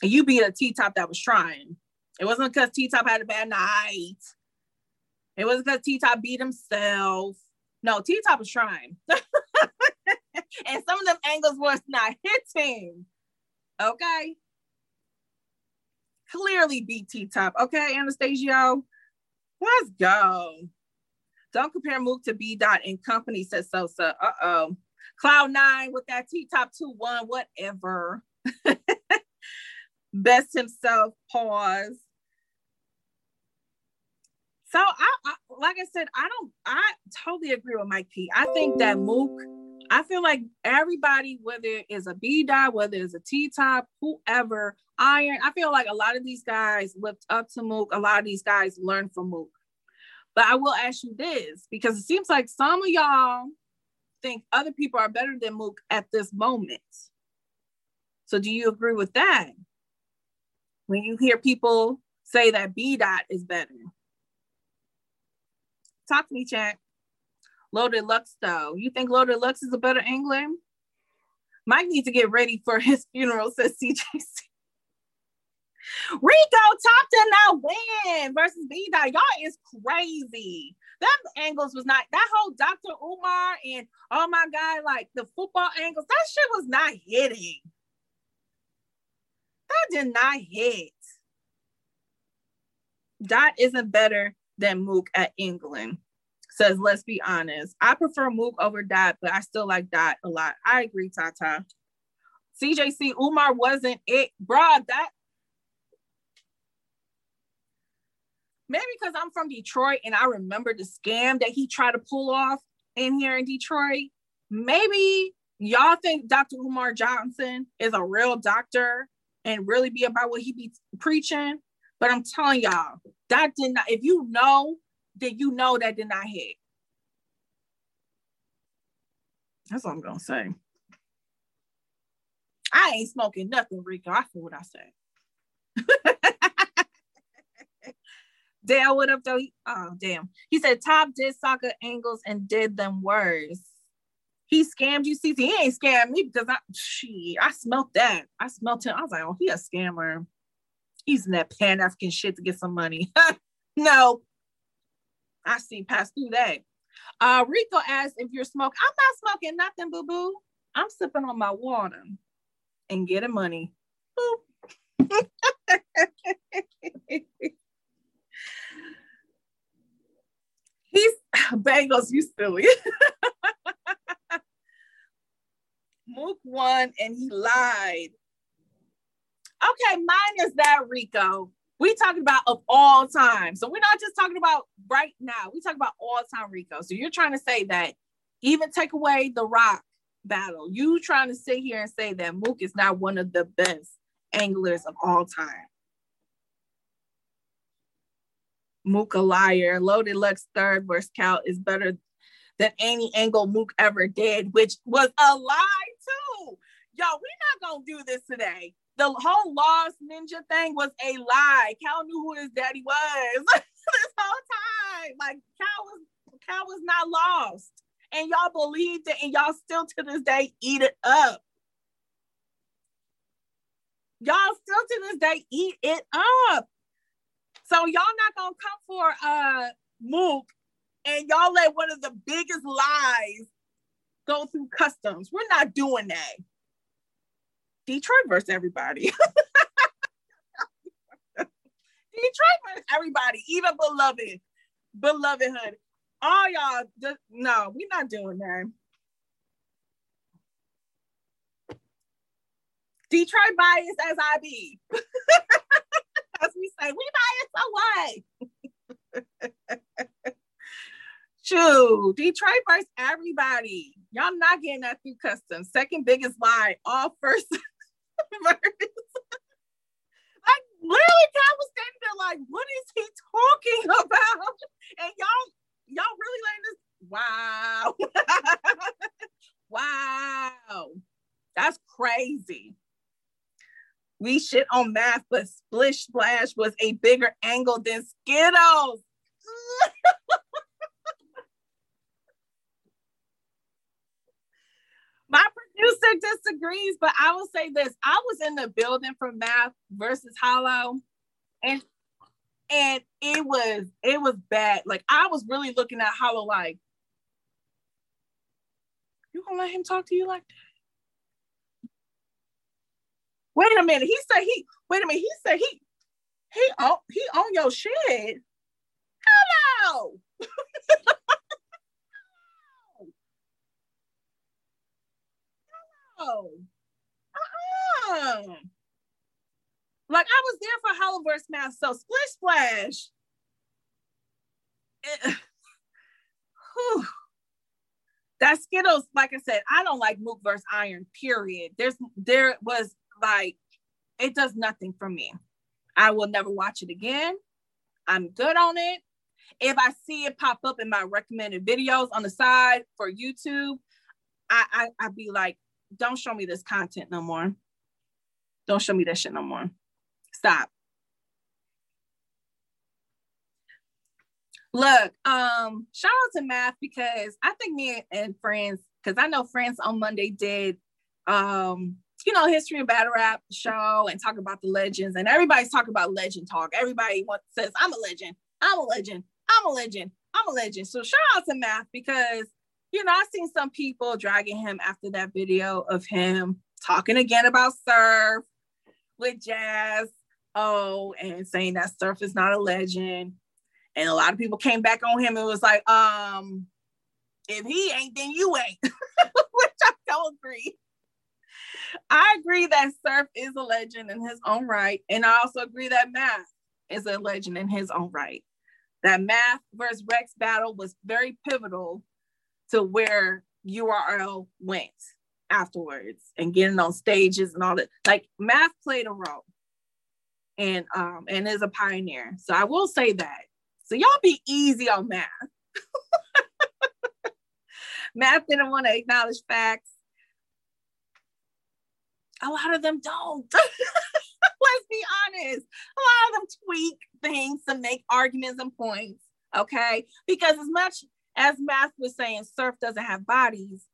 And you beat a T Top that was trying. It wasn't because T Top had a bad night. It wasn't because T Top beat himself. No, T Top was trying. and some of them angles was not hitting. Okay. Clearly beat T Top. Okay, Anastasio, let's go. Don't compare Mook to B Dot and company, said Sosa. Uh oh. Cloud nine with that T Top 2 1, whatever. Best himself, pause. So I, I, like I said, I don't I totally agree with Mike P. I think that Mook, I feel like everybody, whether it's a B dot, whether it's a T top, whoever, iron, I feel like a lot of these guys looked up to Mook. A lot of these guys learned from Mook. But I will ask you this because it seems like some of y'all think other people are better than Mook at this moment. So do you agree with that? When you hear people say that B dot is better. Talk to me, chat. Loaded Lux, though. You think Loaded Lux is a better angler? Mike needs to get ready for his funeral, says CJC. Rico top to now win versus B Dot. Y'all is crazy. Them angles was not that whole Dr. Umar and oh my god, like the football angles, that shit was not hitting. That did not hit. Dot isn't better than Mook at England. Says, let's be honest. I prefer Mook over Dot, but I still like Dot a lot. I agree, Tata. CJC Umar wasn't it, bruh. That maybe because I'm from Detroit and I remember the scam that he tried to pull off in here in Detroit. Maybe y'all think Dr. Umar Johnson is a real doctor and really be about what he be preaching. But I'm telling y'all, that did not, if you know, then you know that did not hit. That's all I'm gonna say. I ain't smoking nothing, Rico. I feel what I say. Dale, what up though? He, oh, damn. He said Top did soccer angles and did them worse. He scammed you, CC. He ain't scammed me because I, she, I smelt that. I smelt him. I was like, oh, he a scammer. He's in that Pan African shit to get some money. no, I see past through that. Uh, Rico asked if you're smoking. I'm not smoking nothing, boo boo. I'm sipping on my water and getting money. He's Bengals, you silly. Mook won and he lied. Okay, mine is that Rico. We talking about of all time. So we're not just talking about right now. We talk about all time Rico. So you're trying to say that even take away the Roc battle, you trying to sit here and say that Mook is not one of the best anglers of all time. Mook a liar. Loaded Lux third versus Cal is better than any angle Mook ever did, which was a lie too. Yo, we're not gonna do this today the whole lost ninja thing was a lie. Cal knew who his daddy was this whole time. Like Cal was Cal was not lost. And y'all believed it, and y'all still to this day eat it up. Y'all still to this day eat it up. So y'all not gonna come for uh Mook and y'all let one of the biggest lies go through customs. We're not doing that. Detroit versus everybody. Detroit versus everybody, even beloved, belovedhood. All y'all, no, we're not doing that. Detroit bias as I be. as we say, we bias away. Shoot, Detroit versus everybody. Y'all not getting that through customs. Second biggest lie, all first like literally Cal was standing there like, what is he talking about? And y'all, y'all really letting this wow. wow. That's crazy. We shit on math, but Splish Splash was a bigger angle than Skittles. My producer disagrees, but I will say this: I was in the building for math versus hollow, and and it was it was bad. Like I was really looking at hollow like, you gonna let him talk to you like that? Wait a minute. He said he. Wait a minute. He said he. He on he on your shit. Hello. Uh-uh. Like I was there for Halliburton Smash, so Splish Splash. Whew. that Skittles, like I said, I don't like Mook versus Iron. Period. There's there was like it does nothing for me. I will never watch it again. I'm good on it. If I see it pop up in my recommended videos on the side for YouTube, I, I I'd be like, don't show me this content no more. Don't show me that shit no more. Stop. Look, um, shout out to Math because I think me and friends, because I know friends on Monday did um, you know, history of battle rap show and talk about the legends, and everybody's talking about legend talk. Everybody wants says, I'm a legend, I'm a legend, I'm a legend, I'm a legend. So shout out to Math because you know, I've seen some people dragging him after that video of him talking again about surf with Jazz. Oh, and saying that surf is not a legend. And a lot of people came back on him and was like, um, if he ain't, then you ain't. Which I don't agree. I agree that Surf is a legend in his own right. And I also agree that Math is a legend in his own right. That Math versus Rex battle was very pivotal to where URL went afterwards and getting on stages and all that. Like Math played a role and um and is a pioneer. So I will say that. So y'all be easy on Math. Math didn't want to acknowledge facts. A lot of them don't. Let's be honest. A lot of them tweak things to make arguments and points. Okay. Because as much as Math was saying, surf doesn't have bodies,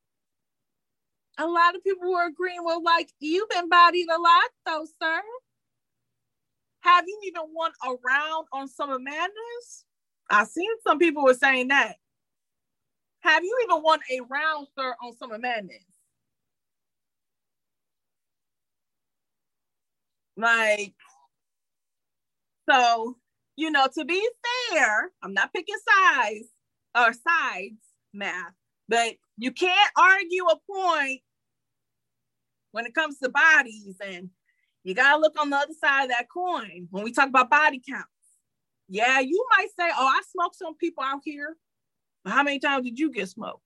a lot of people were agreeing, well, like, you've been bodied a lot, though, sir. Have you even won a round on Summer Madness? I seen some people were saying that. Have you even won a round, sir, on Summer Madness? Like, so, you know, to be fair, I'm not picking sides or sides math, but you can't argue a point when it comes to bodies. And you got to look on the other side of that coin when we talk about body counts. Yeah, you might say, oh, I smoked some people out here. But how many times did you get smoked?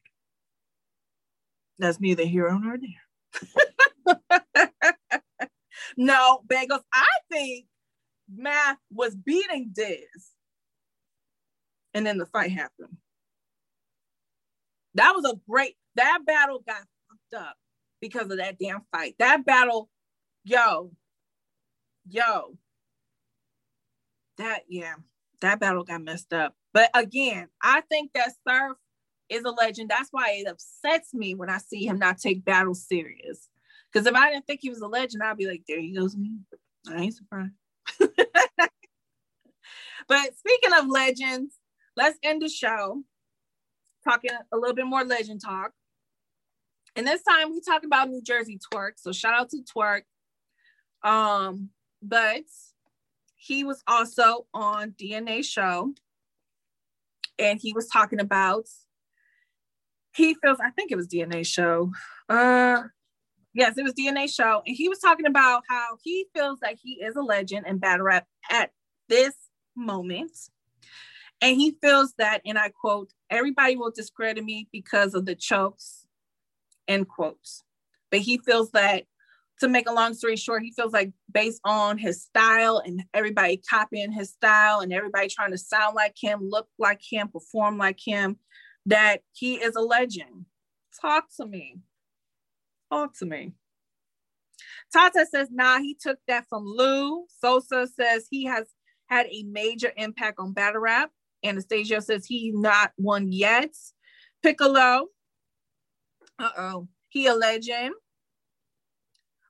That's neither here nor there. no, Bagels, I think Math was beating Diz. And then the fight happened. That was a great, that battle got fucked up because of that damn fight. That battle, yo, yo, that, yeah, that battle got messed up. But again, I think that Surf is a legend. That's why it upsets me when I see him not take battles serious. Because if I didn't think he was a legend, I'd be like, there he goes me. I ain't surprised. but speaking of legends, let's end the show talking a little bit more legend talk. And this time we talk about New Jersey Twork. So shout out to Twork. Um, but he was also on DNA show and he was talking about he feels I think it was DNA show. Uh yes, it was DNA show. And he was talking about how he feels that he is a legend in battle rap at this moment. And he feels that, and I quote, everybody will discredit me because of the chokes, end quotes. But he feels that, to make a long story short, he feels like based on his style and everybody copying his style and everybody trying to sound like him, look like him, perform like him, that he is a legend. Talk to me. Talk to me. Tata says, nah, he took that from Lou. Sosa says he has had a major impact on battle rap. Anastasia says he's not one yet. Piccolo, uh-oh, he a legend.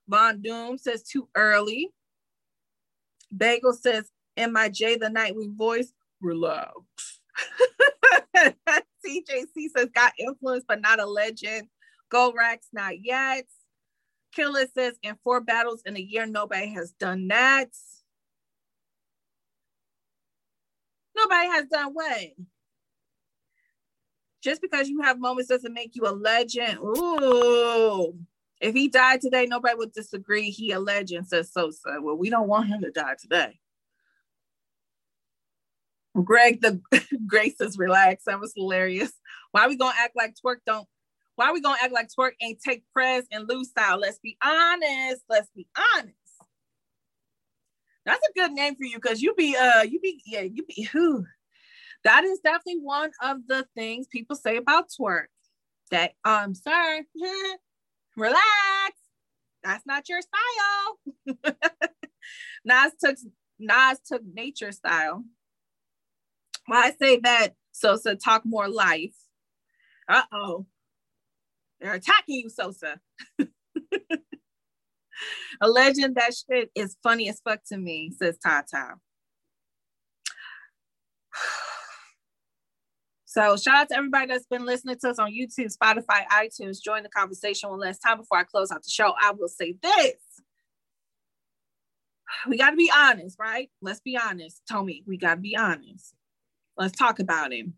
Von Doom says too early. Bagel says, MIJ, the night we voice, relax. TJC says, got influence, but not a legend. Gorax, not yet. Killer says, in four battles in a year, nobody has done that. Nobody has done what? Just because you have moments doesn't make you a legend. Ooh. If he died today, nobody would disagree. He a legend, says Sosa. Well, we don't want him to die today. Greg the Grace is relaxed. That was hilarious. Why we gonna act like Twork don't why we gonna act like Twork ain't take press and lose style? Let's be honest. Let's be honest. That's a good name for you because you be uh you be yeah, you be who that is definitely one of the things people say about Twork. That um sir, relax. That's not your style. Nas took Nas took nature style well, I say that Sosa talk more life. Uh oh. They're attacking you, Sosa. A legend that shit is funny as fuck to me, says Tata. So shout out to everybody that's been listening to us on YouTube, Spotify, iTunes. Join the conversation one last time before I close out the show. I will say this. We got to be honest, right? Let's be honest. Tommy, we got to be honest. Let's talk about him.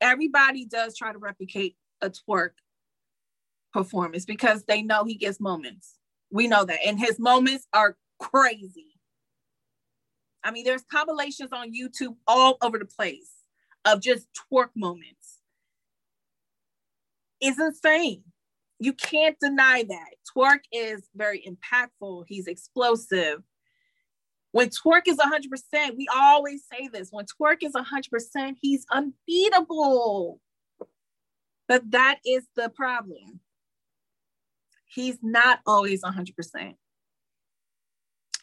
Everybody does try to replicate a Twork performance because they know he gets moments. We know that. And his moments are crazy. I mean, there's compilations on YouTube all over the place of just Twork moments. It's insane. You can't deny that. Twork is very impactful. He's explosive. When Twork is 100%, we always say this when Twork is 100%, he's unbeatable. But that is the problem. He's not always 100%.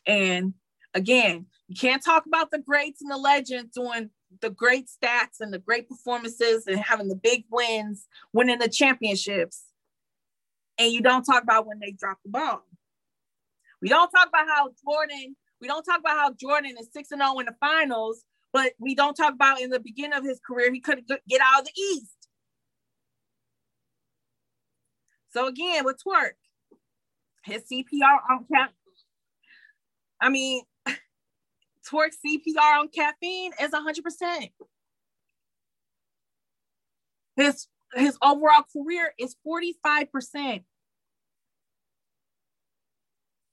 And again, you can't talk about the greats and the legends doing the great stats and the great performances and having the big wins, winning the championships. And you don't talk about when they drop the ball. We don't talk about how Jordan we don't talk about how Jordan is 6 and 0 in the finals, but we don't talk about in the beginning of his career, he couldn't get out of the East. So again, with Twork, his CPR on cap. I mean, Twork CPR on caffeine is 100%. His his overall career is 45%.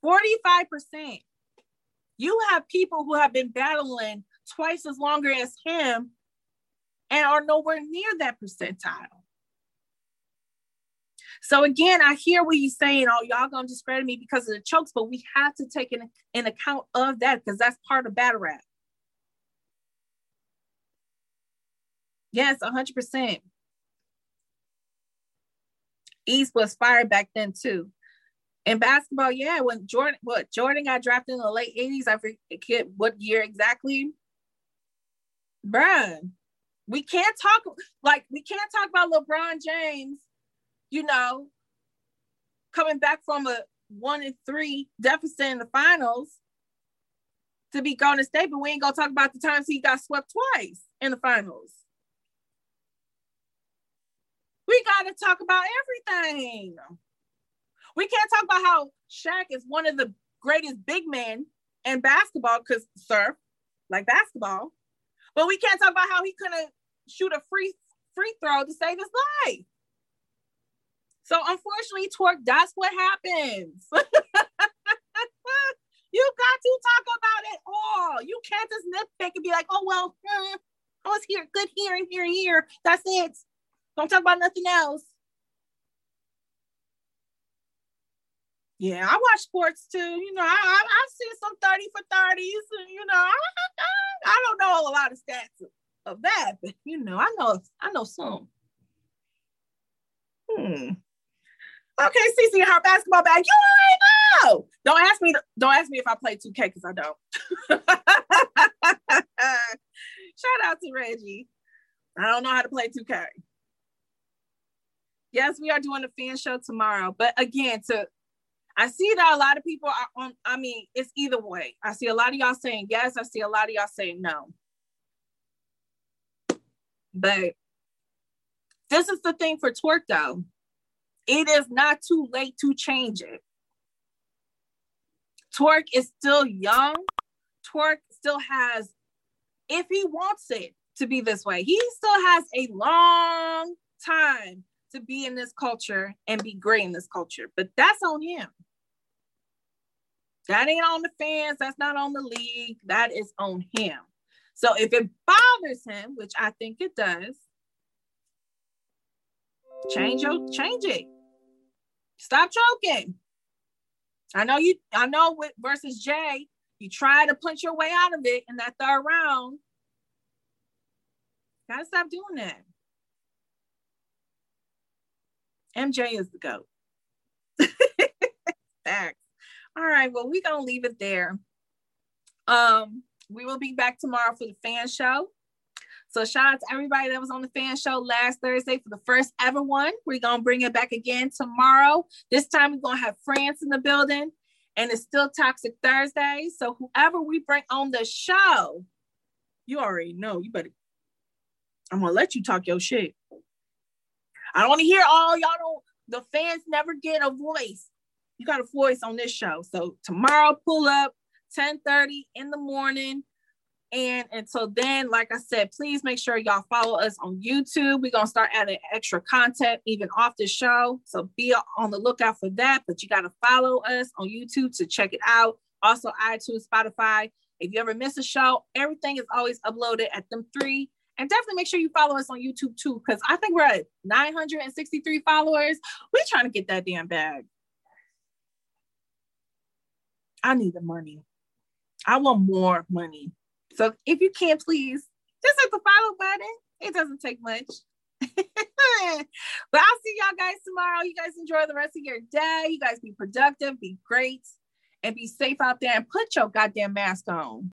45%. You have people who have been battling twice as longer as him and are nowhere near that percentile. So again, I hear what he's saying. Oh, y'all gonna discredit me because of the chokes, but we have to take an, an account of that because that's part of battle rap. Yes, 100%. East was fired back then too. In basketball, yeah, when Jordan, what Jordan got drafted in the late 80s, I forget what year exactly. Bruh, we can't talk like we can't talk about LeBron James, you know, coming back from a one and three deficit in the finals to be going to state, but we ain't gonna talk about the times he got swept twice in the finals. We gotta talk about everything. We can't talk about how Shaq is one of the greatest big men in basketball because surf, like basketball. But we can't talk about how he couldn't shoot a free free throw to save his life. So unfortunately, Twork, that's what happens. you got to talk about it all. You can't just nitpick and be like, oh well, eh, I was here, good here and here and here. That's it. Don't talk about nothing else. Yeah, I watch sports too. You know, I I, I see some 30 for 30s, you know, I, I, I don't know a lot of stats of that, but you know, I know I know some. Hmm. Okay, Cece, her basketball bag. You already know. Don't ask me. Don't ask me if I play 2K because I don't. Shout out to Reggie. I don't know how to play 2K. Yes, we are doing a fan show tomorrow, but again, to I see that a lot of people are on, I mean, it's either way. I see a lot of y'all saying yes, I see a lot of y'all saying no. But this is the thing for Twork though. It is not too late to change it. Twork is still young. Twork still has, if he wants it to be this way, he still has a long time to be in this culture and be great in this culture. But that's on him. That ain't on the fans. That's not on the league. That is on him. So if it bothers him, which I think it does, change your change it. Stop choking. I know you. I know with versus Jay, you try to punch your way out of it in that third round. Gotta stop doing that. MJ is the GOAT. Facts. All right, well, we're gonna leave it there. Um, we will be back tomorrow for the fan show. So shout out to everybody that was on the fan show last Thursday for the first ever one. We're gonna bring it back again tomorrow. This time we're gonna have France in the building, and it's still Toxic Thursday. So whoever we bring on the show, you already know. You better. I'm gonna let you talk your shit. I don't want to hear all y'all don't. The fans never get a voice. You got a voice on this show. So tomorrow, pull up 10:30 in the morning. And until then, like I said, please make sure y'all follow us on YouTube. We're gonna start adding extra content even off the show. So be on the lookout for that. But you gotta follow us on YouTube to check it out. Also, iTunes, Spotify. If you ever miss a show, everything is always uploaded at them three. And definitely make sure you follow us on YouTube too, because I think we're at 963 followers. We're trying to get that damn bag. I need the money. I want more money. So if you can't, please just hit the follow button. It doesn't take much. but I'll see y'all guys tomorrow. You guys enjoy the rest of your day. You guys be productive, be great, and be safe out there and put your goddamn mask on.